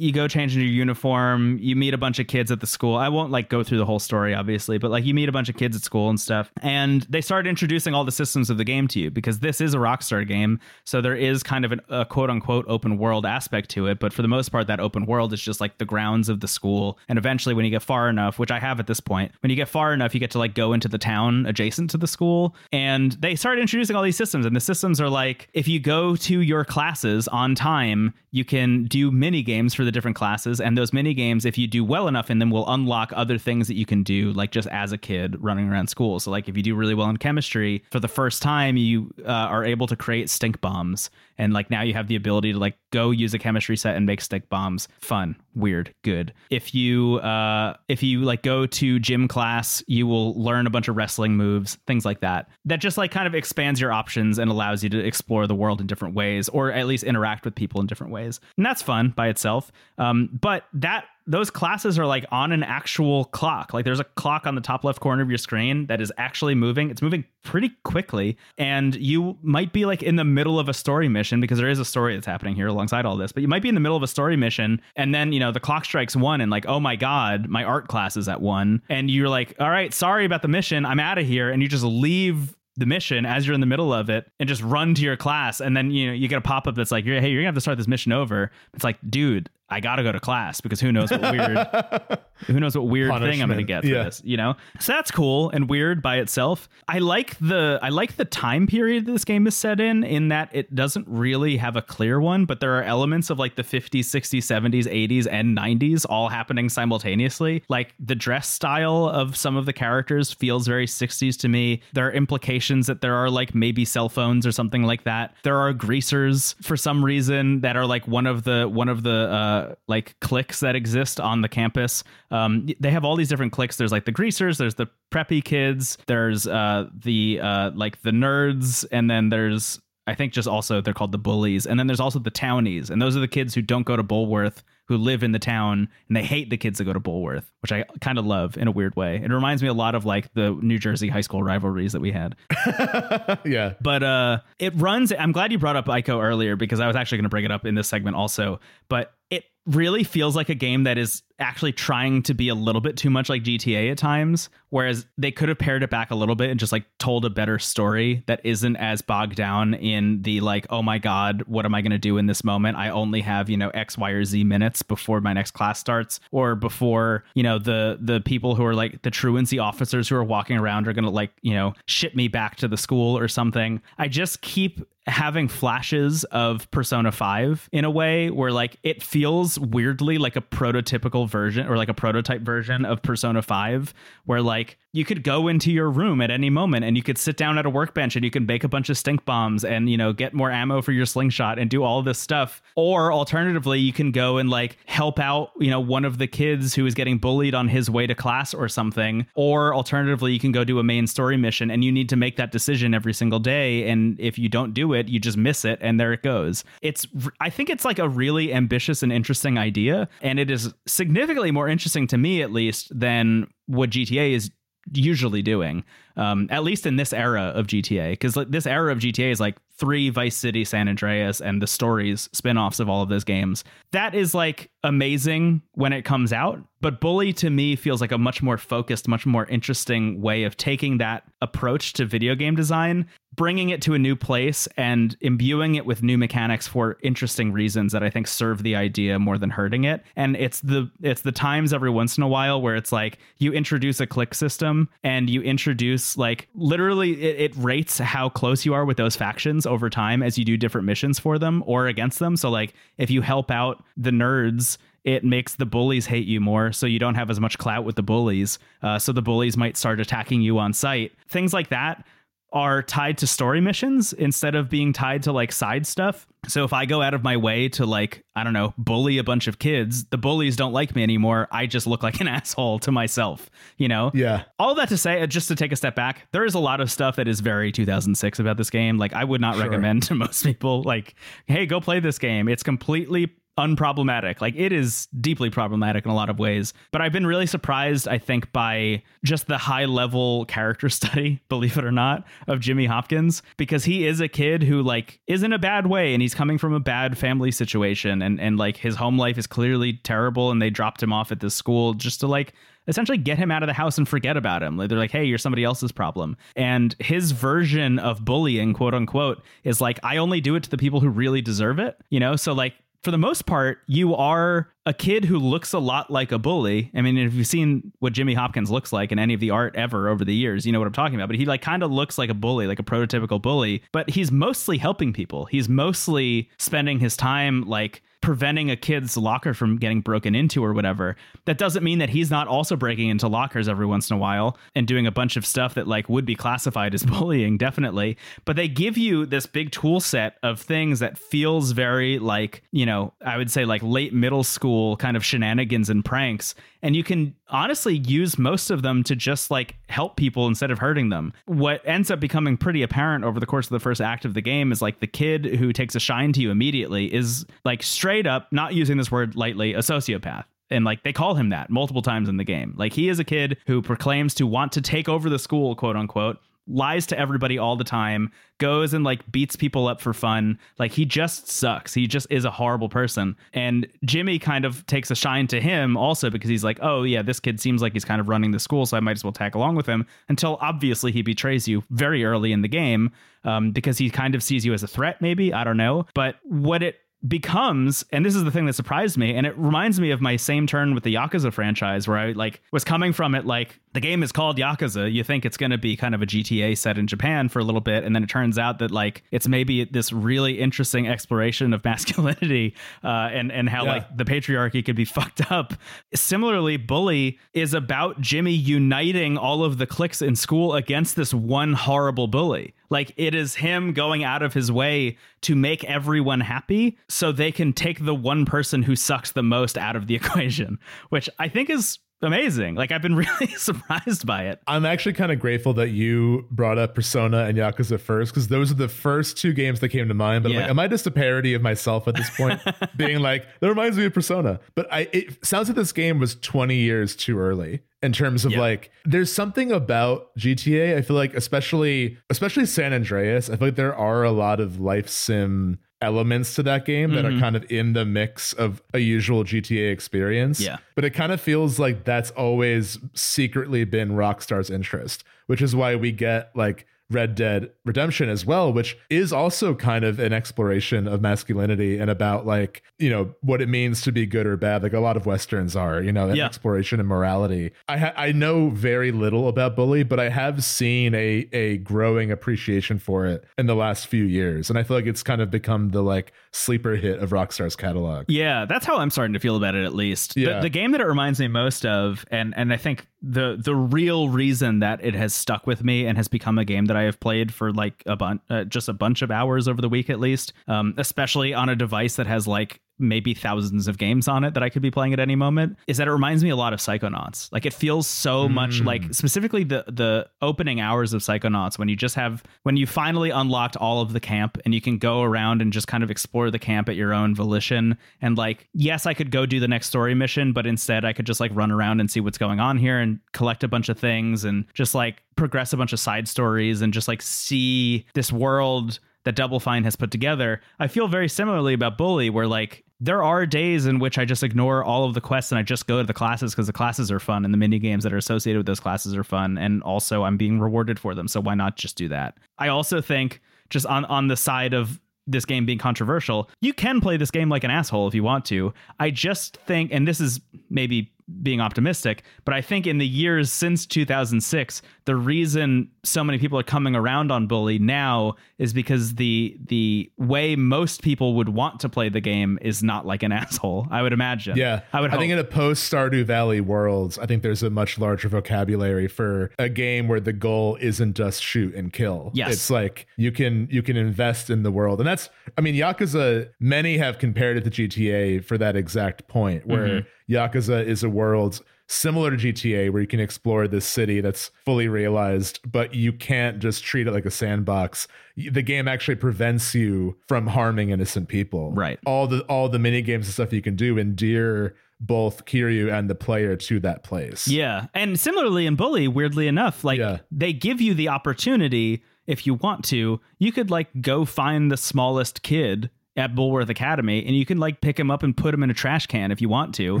you go change into your uniform, you meet a bunch of kids at the school. I won't like go through the whole story obviously, but like you meet a bunch of kids at school and stuff. And they start introducing all the systems of the game to you because this is a Rockstar game, so there is kind of an, a quote unquote open world aspect to it, but for the most part that open world is just like the grounds of the school. And eventually when you get far enough, which I have at this point, when you get far enough, you get to like go into the town adjacent to the school and they start introducing all these systems and the systems are like if you go to your classes on time, you can do mini games for the the different classes. And those mini games, if you do well enough in them, will unlock other things that you can do, like just as a kid running around school. So, like if you do really well in chemistry, for the first time, you uh, are able to create stink bombs. And like now you have the ability to like go use a chemistry set and make stick bombs. Fun, weird, good. If you uh, if you like go to gym class, you will learn a bunch of wrestling moves, things like that. That just like kind of expands your options and allows you to explore the world in different ways, or at least interact with people in different ways. And that's fun by itself. Um, but that those classes are like on an actual clock. Like there's a clock on the top left corner of your screen that is actually moving. It's moving pretty quickly. And you might be like in the middle of a story mission because there is a story that's happening here alongside all this. But you might be in the middle of a story mission and then, you know, the clock strikes one and like, oh my God, my art class is at one. And you're like, all right, sorry about the mission. I'm out of here. And you just leave the mission as you're in the middle of it and just run to your class and then you know you get a pop-up that's like hey you're gonna have to start this mission over it's like dude I gotta go to class because who knows what weird [LAUGHS] who knows what weird thing I'm gonna get for yeah. this, you know? So that's cool and weird by itself. I like the I like the time period this game is set in, in that it doesn't really have a clear one, but there are elements of like the 50s, 60s, 70s, 80s, and 90s all happening simultaneously. Like the dress style of some of the characters feels very 60s to me. There are implications that there are like maybe cell phones or something like that. There are greasers for some reason that are like one of the one of the uh like cliques that exist on the campus. Um, they have all these different cliques. There's like the greasers, there's the preppy kids, there's uh, the uh, like the nerds, and then there's I think just also they're called the bullies, and then there's also the townies, and those are the kids who don't go to Bullworth who live in the town and they hate the kids that go to Bullworth, which I kind of love in a weird way. It reminds me a lot of like the New Jersey high school rivalries that we had. [LAUGHS] yeah. But uh it runs I'm glad you brought up Ico earlier because I was actually going to bring it up in this segment also, but it really feels like a game that is actually trying to be a little bit too much like GTA at times, whereas they could have pared it back a little bit and just like told a better story that isn't as bogged down in the like, oh my God, what am I going to do in this moment? I only have, you know, X, Y, or Z minutes before my next class starts or before, you know, the the people who are like the truancy officers who are walking around are going to like, you know, ship me back to the school or something. I just keep having flashes of Persona 5 in a way where like it feels weirdly like a prototypical version or like a prototype version of Persona 5 where like you could go into your room at any moment and you could sit down at a workbench and you can bake a bunch of stink bombs and you know get more ammo for your slingshot and do all this stuff. Or alternatively you can go and like help out you know one of the kids who is getting bullied on his way to class or something. Or alternatively you can go do a main story mission and you need to make that decision every single day. And if you don't do it you just miss it and there it goes. It's i think it's like a really ambitious and interesting idea. And it is significantly more interesting to me at least than what GTA is usually doing um, at least in this era of GTA, because like, this era of GTA is like three Vice City, San Andreas, and the stories, spin-offs of all of those games. That is like amazing when it comes out, but Bully to me feels like a much more focused, much more interesting way of taking that approach to video game design, bringing it to a new place and imbuing it with new mechanics for interesting reasons that I think serve the idea more than hurting it. And it's the it's the times every once in a while where it's like you introduce a click system and you introduce like literally it, it rates how close you are with those factions over time as you do different missions for them or against them. So like if you help out the nerds it makes the bullies hate you more so you don't have as much clout with the bullies uh, so the bullies might start attacking you on sight. things like that are tied to story missions instead of being tied to like side stuff. So if I go out of my way to like, I don't know, bully a bunch of kids, the bullies don't like me anymore. I just look like an [LAUGHS] asshole to myself, you know? Yeah. All that to say, uh, just to take a step back, there is a lot of stuff that is very 2006 about this game. Like I would not sure. recommend [LAUGHS] to most people like, hey, go play this game. It's completely unproblematic. Like it is deeply problematic in a lot of ways. But I've been really surprised, I think, by just the high level character [LAUGHS] study, believe it or not, of Jimmy Hopkins, because he is a kid who like is in a bad way and he's coming from a bad family situation and, and like his home life is clearly terrible and they dropped him off at this school just to like essentially get him out of the house and forget about him. Like they're like, hey, you're somebody else's problem. And his version of bullying, quote unquote, is like, I only do it to the people who really deserve it. You know, so like for the most part, you are a kid who looks a lot like a bully. I mean, if you've seen what Jimmy Hopkins looks like in any of the art ever over the years, you know what I'm talking about. But he like kind of looks like a bully, like a prototypical bully, but he's mostly helping people. He's mostly spending his time like preventing a kid's locker from getting broken into or whatever. That doesn't mean that he's not also breaking into lockers every once in a while and doing a bunch of stuff that like would be classified as [LAUGHS] bullying, definitely. But they give you this big tool set of things that feels very like, you know, I would say like late middle school kind of shenanigans and pranks. And you can honestly use most of them to just like help people instead of hurting them. What ends up becoming pretty apparent over the course of the first act of the game is like the kid who takes a shine to you immediately is like straight up, not using this word lightly, a sociopath and like they call him that multiple times in the game. Like he is a kid who proclaims to want to take over the school, quote unquote, lies to everybody all the time, goes and like beats people up for fun. Like he just sucks. He just is a horrible person. And Jimmy kind of takes a shine to him also because he's like, oh yeah, this kid seems like he's kind of running the school, so I might as well tag along with him. Until obviously he betrays you very early in the game um, because he kind of sees you as a threat. Maybe I don't know. But what it becomes and this is the thing that surprised me and it reminds me of my same turn with the yakuza franchise where i like was coming from it like the game is called yakuza. You think it's going to be kind of a gta set in japan for a little bit and then it turns out that like it's maybe this really interesting exploration of [LAUGHS] masculinity uh, and and how yeah. like the patriarchy could be [LAUGHS] fucked up. Similarly bully is about jimmy uniting all of the cliques in school against this one horrible bully like it is him going out of his way to make everyone happy so they can take the one person who sucks the most out of the [LAUGHS] equation, which I think is amazing. Like I've been [LAUGHS] really surprised by it. I'm actually kind of grateful that you brought up Persona and Yakuza first because those are the first two games that came to mind. But yeah. like, am I just a parody of myself at this point, [LAUGHS] being like that reminds me of Persona? But I it sounds like this game was 20 years too early in terms of yep. like there's something about GTA I feel like especially especially San Andreas I feel like there are a lot of life sim elements to that game that mm-hmm. are kind of in the mix of a usual GTA experience. Yeah. But it kind of feels like that's always secretly been Rockstar's interest, which is why we get like Red Dead Redemption as well, which is also kind of an exploration of masculinity and about like, you know, what it means to be good or bad. Like a lot of Westerns are, you know, an yeah. exploration of morality. I ha- I know very little about Bully, but I have seen a a growing appreciation for it in the last few years. And I feel like it's kind of become the like sleeper hit of Rockstar's catalog. Yeah, that's how I'm starting to feel about it at least. Yeah. The, the game that it reminds me most of, and and I think the the real reason that it has stuck with me and has become a game that I have played for like a bunch, uh, just a bunch of hours over the week at least, um, especially on a device that has like maybe thousands of games on it that I could be playing at any moment is that it reminds me a lot of Psychonauts. Like it feels so mm. much like specifically the the opening hours of Psychonauts when you just have when you finally unlocked all of the camp and you can go around and just kind of explore the camp at your own volition and like yes, I could go do the next story mission, but instead I could just like run around and see what's going on here and collect a bunch of things and just like progress a bunch of side stories and just like see this world that Double Fine has put together. I feel very similarly about Bully, where like there are days in which I just ignore all of the quests and I just go to the classes because the classes are fun and the mini games that are associated with those classes are fun and also I'm being rewarded for them. So why not just do that? I also think just on on the side of this game being controversial, you can play this game like an asshole if you want to. I just think, and this is maybe being optimistic, but I think in the years since 2006, the reason so many people are coming around on Bully now is because the the way most people would want to play the game is not like an [LAUGHS] asshole. I would imagine. Yeah, I would. I think in a post Stardew Valley world I think there's a much larger vocabulary for a game where the goal isn't just shoot and kill. Yes, it's like you can you can invest in the world, and that's. I mean, Yakuza. Many have compared it to GTA for that exact point where. Mm-hmm Yakuza is a world similar to GTA where you can explore this city that's fully realized, but you can't just treat it like a sandbox. The game actually prevents you from harming innocent people. Right. All the all the mini games and stuff you can do endear both Kiryu and the player to that place. Yeah. And similarly in Bully, weirdly enough, like yeah. they give you the opportunity if you want to, you could like go find the smallest kid at Bullworth Academy, and you can like pick him up and put him in a trash can if you want to.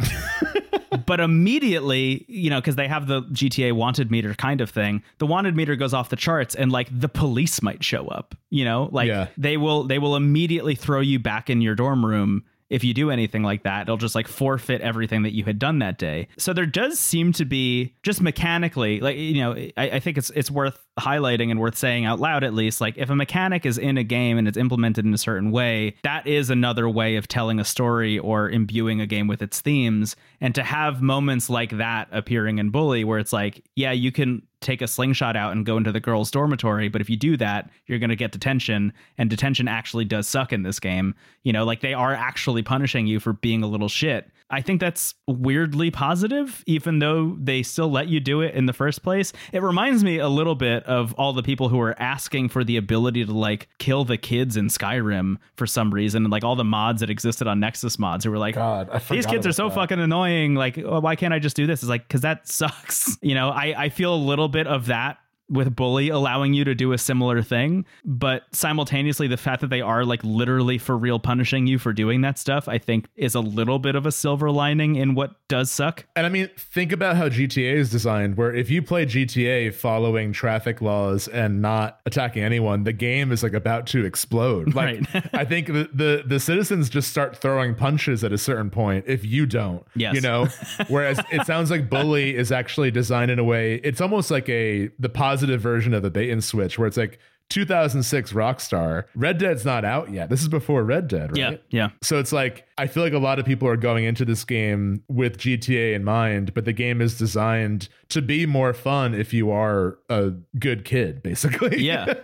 [LAUGHS] but immediately, you know, because they have the GTA wanted meter kind of thing, the wanted meter goes off the charts, and like the police might show up. You know, like yeah. they will they will immediately throw you back in your dorm room if you do anything like that, it'll just like forfeit everything that you had done that day. So there does seem to be just mechanically, like you know, I, I think it's it's worth highlighting and worth saying out loud at least. Like if a mechanic is in a game and it's implemented in a certain way, that is another way of telling a story or imbuing a game with its themes. And to have moments like that appearing in Bully, where it's like, yeah, you can take a slingshot out and go into the girls' dormitory. But if you do that, you're going to get detention, and detention actually does suck in this game. You know, like they are actually punishing you for being a little shit. I think that's weirdly positive, even though they still let you do it in the first place. It reminds me a little bit of all the people who are asking for the ability to like kill the kids in Skyrim for some reason, and like all the mods that existed on Nexus mods who were like, God, I these kids are so that. fucking annoying. Like, oh, why can't I just do this? It's like, because that [LAUGHS] sucks. You know, I, I feel a little bit of that with bully allowing you to do a similar thing but simultaneously the fact that they are like literally for real punishing you for doing that stuff i think is a little bit of a silver lining in what does suck And I mean, think about how GTA is designed, where if you play GTA following traffic laws and not attacking anyone, the game is like about to explode. [LAUGHS] Like, Right. I think the, the the citizens just start throwing punches at a certain point if you don't. Yes. You know? Whereas it sounds like Bully is actually designed in a way, it's almost like a the positive version of the bait and switch, where it's like 2006 Rockstar. Red Dead's not out yet. This is before Red Dead, right? yeah yeah So it's like I feel like a lot of people are going into this game with GTA in mind, but the game is designed to be more fun if you are a good kid, [LAUGHS] basically. Yeah.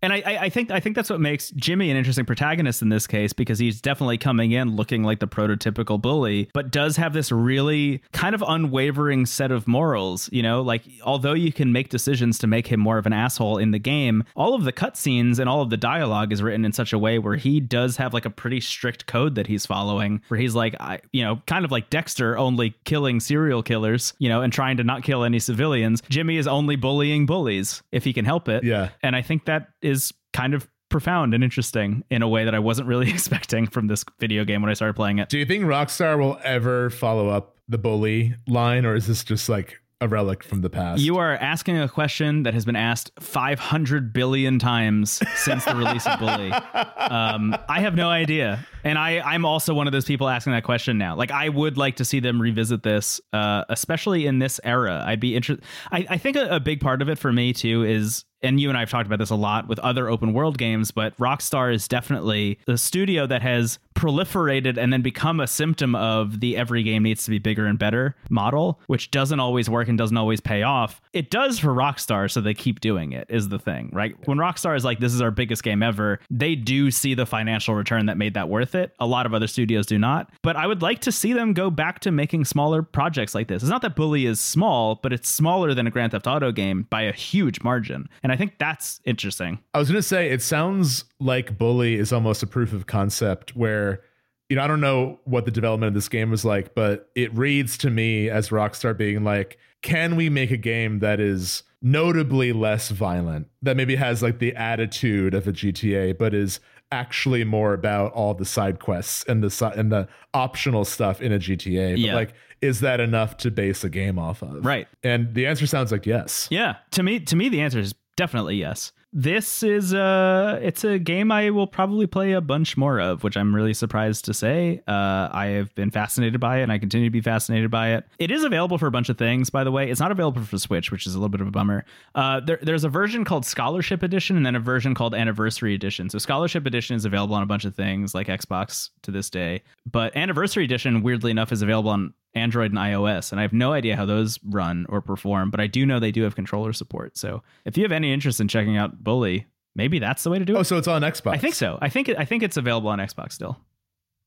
and I, I think I think that's what makes Jimmy an interesting protagonist in this case because he's definitely coming in looking like the prototypical bully, but does have this really kind of unwavering set of morals. You know, like although you can make decisions to make him more of an asshole in the game, all of the cutscenes and all of the dialogue is written in such a way where he does have like a pretty strict code that he's following, where he's like, I, you know, kind of like Dexter, only killing serial killers, you know, and trying to not kill any civilians. Jimmy is only bullying bullies if he can help it. Yeah. And I think that is kind of profound and interesting in a way that I wasn't really [LAUGHS] expecting from this video game when I started playing it. Do you think Rockstar will ever follow up the bully line, or is this just like a relic from the past? You are asking a question that has been asked 500 billion times since the release of Bully. Um, I have no idea. And I, I'm also one of those people asking that question now. Like, I would like to see them revisit this, uh, especially in this era. I'd be interested. I, I think a, a big part of it for me, too, is and you and I have talked about this a lot with other open world games, but Rockstar is definitely the studio that has proliferated and then become a symptom of the every game needs to be bigger and better model, which doesn't always work and doesn't always pay off. It does for Rockstar, so they keep doing it, is the thing, right? When Rockstar is like, this is our biggest game ever, they do see the financial return that made that worth it. A lot of other studios do not. But I would like to see them go back to making smaller projects like this. It's not that Bully is small, but it's smaller than a Grand Theft Auto game by a huge margin. And I think that's interesting. I was gonna say it sounds like Bully is almost a proof of concept where you know I don't know what the development of this game was like, but it reads to me as Rockstar being like, can we make a game that is notably less violent, that maybe has like the attitude of a GTA, but is actually more about all the side quests and the si- and the optional stuff in a GTA. But Yeah. like, is that enough to base a game off of? Right. And the answer sounds like yes. Yeah, to me, to me, the answer is definitely yes. This is a it's a game I will probably play a bunch more of, which I'm really surprised to say. Uh, I have been fascinated by it, and I continue to be fascinated by it. It is available for a bunch of things, by the way. It's not available for Switch, which is a little bit of a bummer. Uh, there, there's a version called Scholarship Edition, and then a version called Anniversary Edition. So Scholarship Edition is available on a bunch of things like Xbox to this day, but Anniversary Edition, weirdly enough, is available on Android and iOS, and I have no idea how those run or perform, but I do know they do have controller support. So if you have any interest in checking out Bully, maybe that's the way to do oh, it. Oh, so it's on Xbox. I think so. I think it, I think it's available on Xbox still.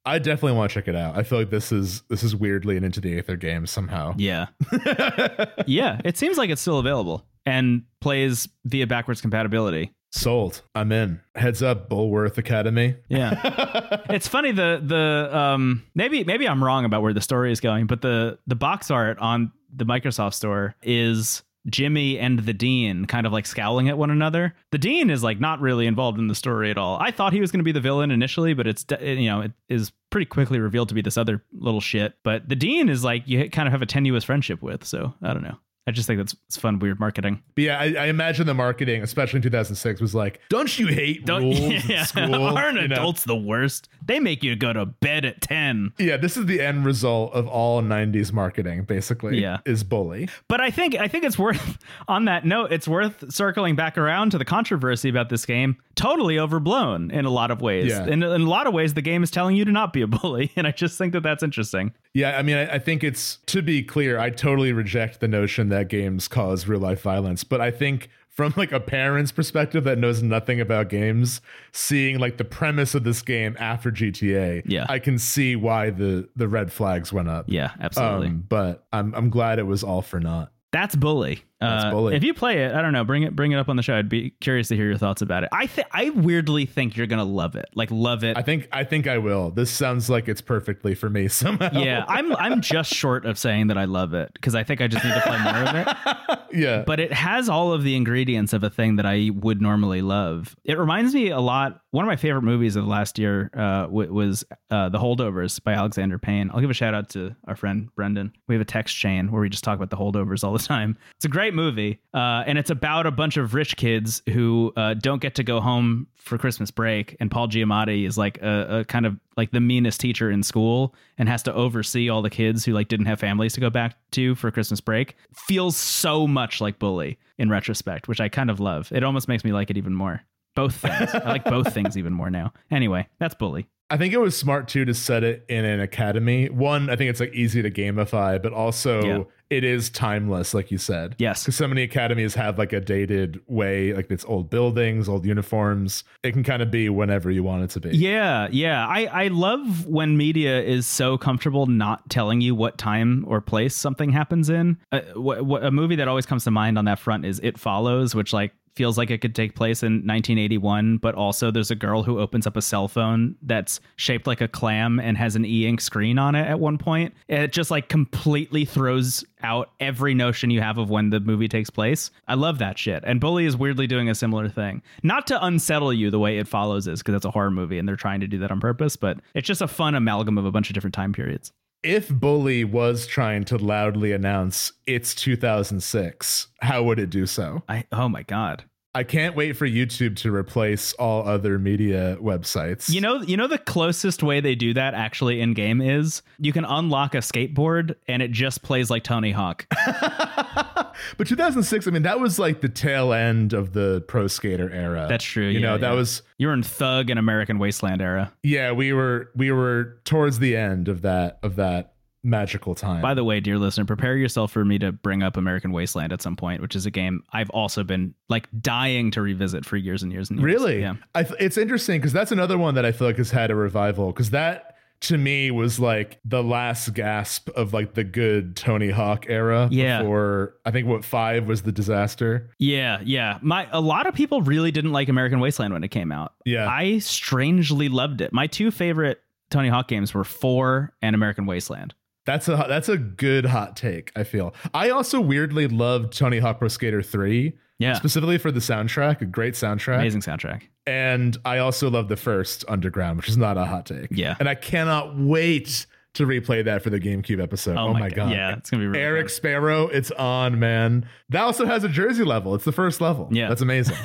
I definitely want to check it out. I feel like this is this is weirdly an into the Aether game somehow. Yeah, [LAUGHS] yeah. It seems like it's still available and plays via backwards compatibility. Sold. I'm in. Heads up, Bullworth Academy. Yeah. [LAUGHS] it's funny the the um maybe maybe I'm wrong about where the story is going, but the the box art on the Microsoft store is Jimmy and the Dean kind of like scowling at one another. The Dean is like not really involved in the story at all. I thought he was going to be the villain initially, but it's you know it is pretty quickly revealed to be this other little shit. But the Dean is like you kind of have a tenuous friendship with, so I don't know. I just think that's it's fun, weird marketing. But yeah, I, I imagine the marketing, especially in 2006, was like, "Don't you hate Don't rules [LAUGHS] yeah. school? [LAUGHS] Aren't You know? adults the worst? They make you go to bed at ten. Yeah, this is the end result of all 90s marketing, basically. Yeah. is bully. But I think I think it's worth [LAUGHS] on that note, it's worth circling back around to the controversy about this game. Totally overblown in a lot of ways. Yeah. In, in a lot of ways, the game is telling you to not be a [LAUGHS] bully, and I just think that that's interesting. Yeah, I mean, I, I think it's to be clear. I totally reject the notion that games cause real life violence, but I think from like a parent's perspective that knows nothing about games, seeing like the premise of this game after GTA, Yeah. I can see why the the red flags went up. Yeah, absolutely. Um, but I'm I'm glad it was all for naught. That's bully. That's Uh, If you play it, I don't know, bring it bring it up on the show. I'd be curious to hear your thoughts about it. I th- I weirdly think you're gonna love it. Like love it. I think I think I will. This sounds like it's perfectly for me [LAUGHS] somehow. yeah, I'm I'm just short of saying that I love it because I think I just need to play more of it. [LAUGHS] yeah. But it has all of the ingredients of a thing that I would normally love. It reminds me a lot. One of my favorite movies of last year uh, w- was uh, The Holdovers by Alexander Payne. I'll give a shout out to our friend Brendan. We have a text chain where we just talk about the holdovers all the time. It's a great movie, uh, and it's about a bunch of rich kids who uh, don't get to go home for Christmas break. And Paul Giamatti is like a, a kind of like the meanest teacher in school and has to oversee all the kids who like didn't have families to go back to for Christmas break. Feels so much like Bully in retrospect, which I kind of love. It almost makes me like it even more. Both things. I like both [LAUGHS] things even more now. Anyway, that's Bully. I think it was smart too to set it in an academy. One, I think it's like easy to gamify, but also Yeah. It is timeless, like you said. Yes. Because so many academies have like a dated way, like it's old buildings, old uniforms. It can kind of be whenever you want it to be. Yeah, yeah. I, I love when media is so comfortable not telling you what time or place something happens in. Uh, wh- wh- a movie that always comes to mind on that front is It Follows, which like feels like it could take place in 1981, but also there's a girl who opens up a cell phone that's shaped like a clam and has an e-ink screen on it at one point. It just like completely throws out every notion you have of when the movie takes place. I love that shit. And Bully is weirdly doing a similar thing. Not to unsettle you the way it follows is because it's a horror movie and they're trying to do that on purpose, but it's just a fun amalgam of a bunch of different time periods. If Bully was trying to loudly announce it's 2006, how would it do so? I oh my god. I can't wait for YouTube to replace all other media websites. You know, you know the closest way they do that actually in game is you can unlock a skateboard and it just plays like Tony Hawk. [LAUGHS] but 2006, I mean, that was like the tail end of the pro skater era. That's true. You yeah, know, that yeah. was you were in Thug and American Wasteland era. yeah, we were we were towards the end of that of that magical time. By the way, dear listener, prepare yourself for me to bring up American Wasteland at some point, which is a game I've also been like dying to revisit for years and years and years. really, Yeah. I th- it's interesting because that's another one that I feel like has had a revival because that to me was like the last gasp of like the good Tony Hawk era. Yeah. Before I think what five was the disaster. Yeah, yeah. My a lot of people really didn't like American Wasteland when it came out. Yeah. I strangely loved it. My two favorite Tony Hawk games were 4 and American Wasteland. That's a that's a good hot take. I feel. I also weirdly loved Tony Hawk Pro Skater three. Yeah. Specifically for the soundtrack, a great soundtrack. Amazing soundtrack. And I also love the first Underground, which is not a hot take. Yeah. And I cannot wait to replay that for the GameCube episode. Oh, oh my god. Yeah, it's going to be really Eric fun. Sparrow, it's on, man. That also has a jersey level. It's the first level. Yeah. That's amazing.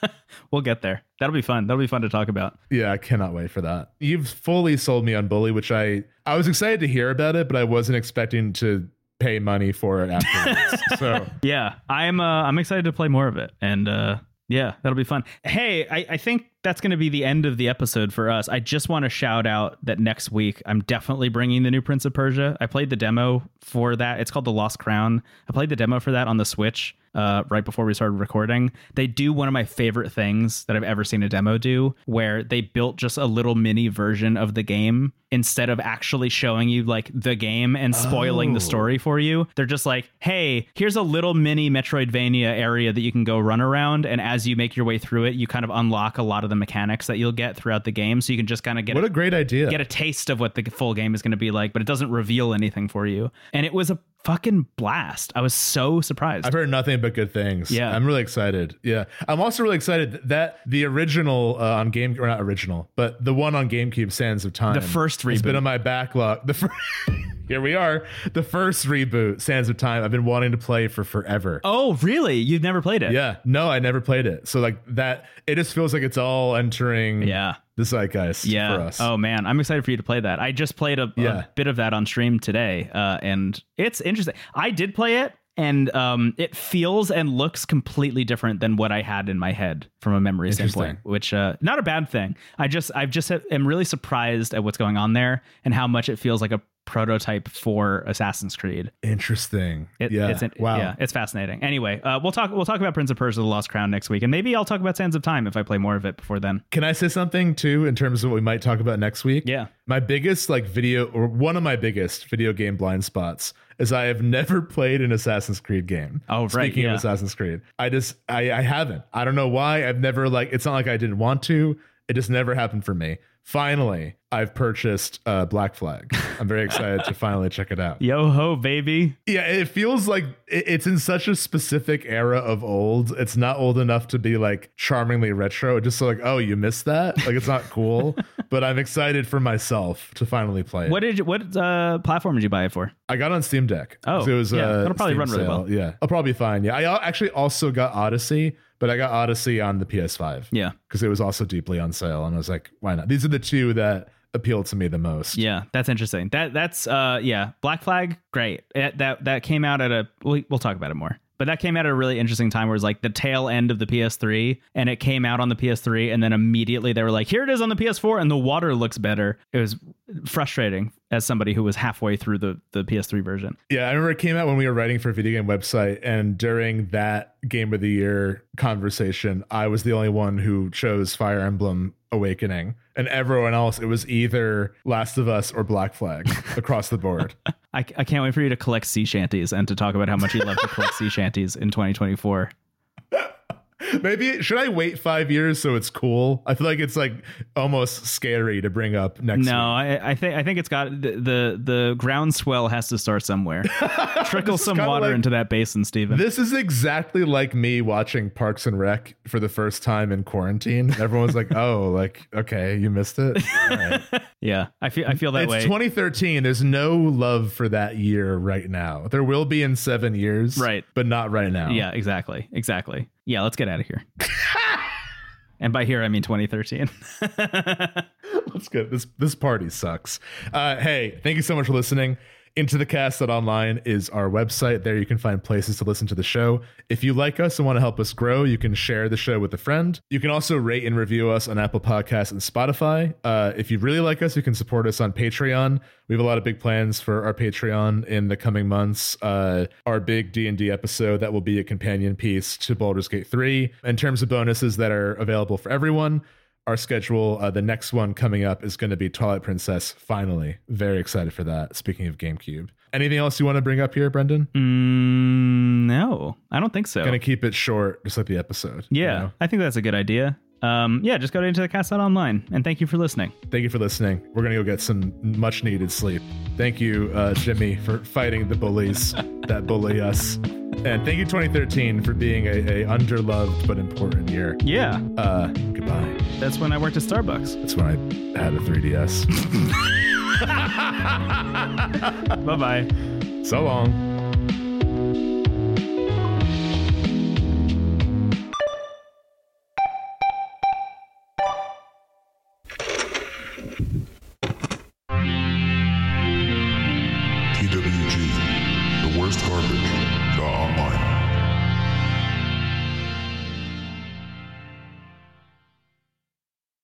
[LAUGHS] we'll get there. That'll be fun. That'll be fun to talk about. yeah, I cannot wait for that. You've fully sold me on Bully, which I I was excited to hear about it, but I wasn't expecting to pay money for it afterwards. [LAUGHS] so Yeah, I'm uh, I'm excited to play more of it, and uh, yeah, that'll be fun. Hey, I, I think that's going to be the end of the episode for us. I just want to shout out that next week I'm definitely bringing the new Prince of Persia. I played the demo for that. It's called The Lost Crown. I played the demo for that on the Switch uh, right before we started recording. They do one of my favorite things that I've ever seen a demo do, where they built just a little mini version of the game instead of actually showing you like the game and spoiling the Oh. story for you. They're just like, hey, here's a little mini Metroidvania area that you can go run around. And as you make your way through it, you kind of unlock a lot of the mechanics that you'll get throughout the game. So you can just kind of get what a, a great idea. get a taste of what the full game is going to be like, but it doesn't reveal anything for you. And it was a fucking blast. I was so surprised. I've heard nothing but good things. Yeah. I'm really excited. Yeah. I'm also really excited that the original uh, on Game or not original, but the one on GameCube Sands of Time. The first has been on my backlog. The first [LAUGHS] here we are. The first reboot, Sands of Time, I've been wanting to play for forever. Oh, really? You've never played it? Yeah, no, I never played it. So like that, it just feels like it's all entering Yeah. the zeitgeist Yeah. for us. Oh man, I'm excited for you to play that. I just played a, a bit of that on stream today, uh, and it's interesting. I did play it, and um, it feels and looks completely different than what I had in my head from a memory standpoint. Which uh, not a bad thing. I just I've just am really surprised at what's going on there and how much it feels like a prototype for Assassin's Creed. Interesting. It, yeah. it's, wow. yeah, it's fascinating. Anyway, uh, we'll talk. We'll talk about Prince of Persia: The Lost Crown next week, and maybe I'll talk about Sands of Time if I play more of it before then. Can I say something too in terms of what we might talk about next week? Yeah. My biggest like video or one of my biggest video game blind spots is I have never [LAUGHS] played an Assassin's Creed game. Oh, right, Speaking yeah. of Assassin's Creed, I just I, I haven't. I don't know why. I've never like it's not like I didn't want to. It just never happened for me. Finally, I've purchased uh, Black Flag. I'm very excited to finally check it out. [LAUGHS] Yo ho, baby! Yeah, it feels like it's in such a specific era of old. It's not old enough to be like charmingly retro. It's just like, oh, you missed that? Like it's not cool. [LAUGHS] but I'm excited for myself to finally play it. What did you, what uh, platform did you buy it for? I got on Steam Deck. Oh, So it was yeah, uh, that'll probably Steam run really sale. well. Yeah, I'll probably be fine. Yeah, I actually also got Odyssey, but I got Odyssey on the PS5 Yeah, because it was also deeply on sale, and I was like, why not? These are the two that appeal to me the most. yeah, that's interesting. That that's uh yeah, Black Flag, great. It, that that came out at a we'll, we'll talk about it more. But that came out at a really interesting time where it was like the tail end of the PS3 and it came out on the PS3 and then immediately they were like, here it is on the PS4 and the water looks better. It was frustrating as somebody who was halfway through the, the PS3 version. Yeah, I remember it came out when we were writing for a video game website, and during that game of the year conversation, I was the only one who chose Fire Emblem Awakening, and everyone else it was either Last of Us or Black Flag [LAUGHS] across the board. I, I can't wait for you to collect sea shanties and to talk about how much you love to collect sea shanties in 2024. Maybe should I wait five years so it's cool? I feel like it's like almost scary to bring up next. No. I, I think I think it's got the the, the groundswell has to start somewhere. [LAUGHS] Trickle some water like- into that basin, Stephen. This is exactly like me watching Parks and Rec for the first time in quarantine. Everyone's like, "Oh, like okay, you missed it." Right. [LAUGHS] yeah, I feel I feel that it's way. 2013. There's no love for that year right now. There will be in seven years, Right. But not right now. yeah, exactly, exactly. Yeah, let's get out of here. [LAUGHS] and by here I mean 2013. [LAUGHS] Let's go. This this party sucks. Uh, hey, thank you so much for listening. Into the Cast online is our website. There you can find places to listen to the show. If you like us and want to help us grow, you can share the show with a friend. You can also rate and review us on Apple Podcasts and Spotify. Uh, if you really like us, you can support us on Patreon. We have a lot of big plans for our Patreon in the coming months. Uh, our big D&D episode that will be a companion piece to Baldur's Gate 3. In terms of bonuses that are available for everyone, our schedule. Uh, the next one coming up is going to be Twilight Princess. Finally, very excited for that. Speaking of GameCube, anything else you want to bring up here, Brendon? mm, no, I don't think so. Going to keep it short, just like the episode. you yeah, know? I think that's a good idea. Um, yeah, just go to into the cast out online and thank you for listening. Thank you for listening. We're going to go get some much needed sleep. Thank you, uh, Jimmy, for fighting the bullies [LAUGHS] that bully us. And thank you, 2013, for being a, a underloved but important year. Yeah, Uh, goodbye. that's when I worked at Starbucks. That's when I had a 3DS. [LAUGHS] bye bye. so long.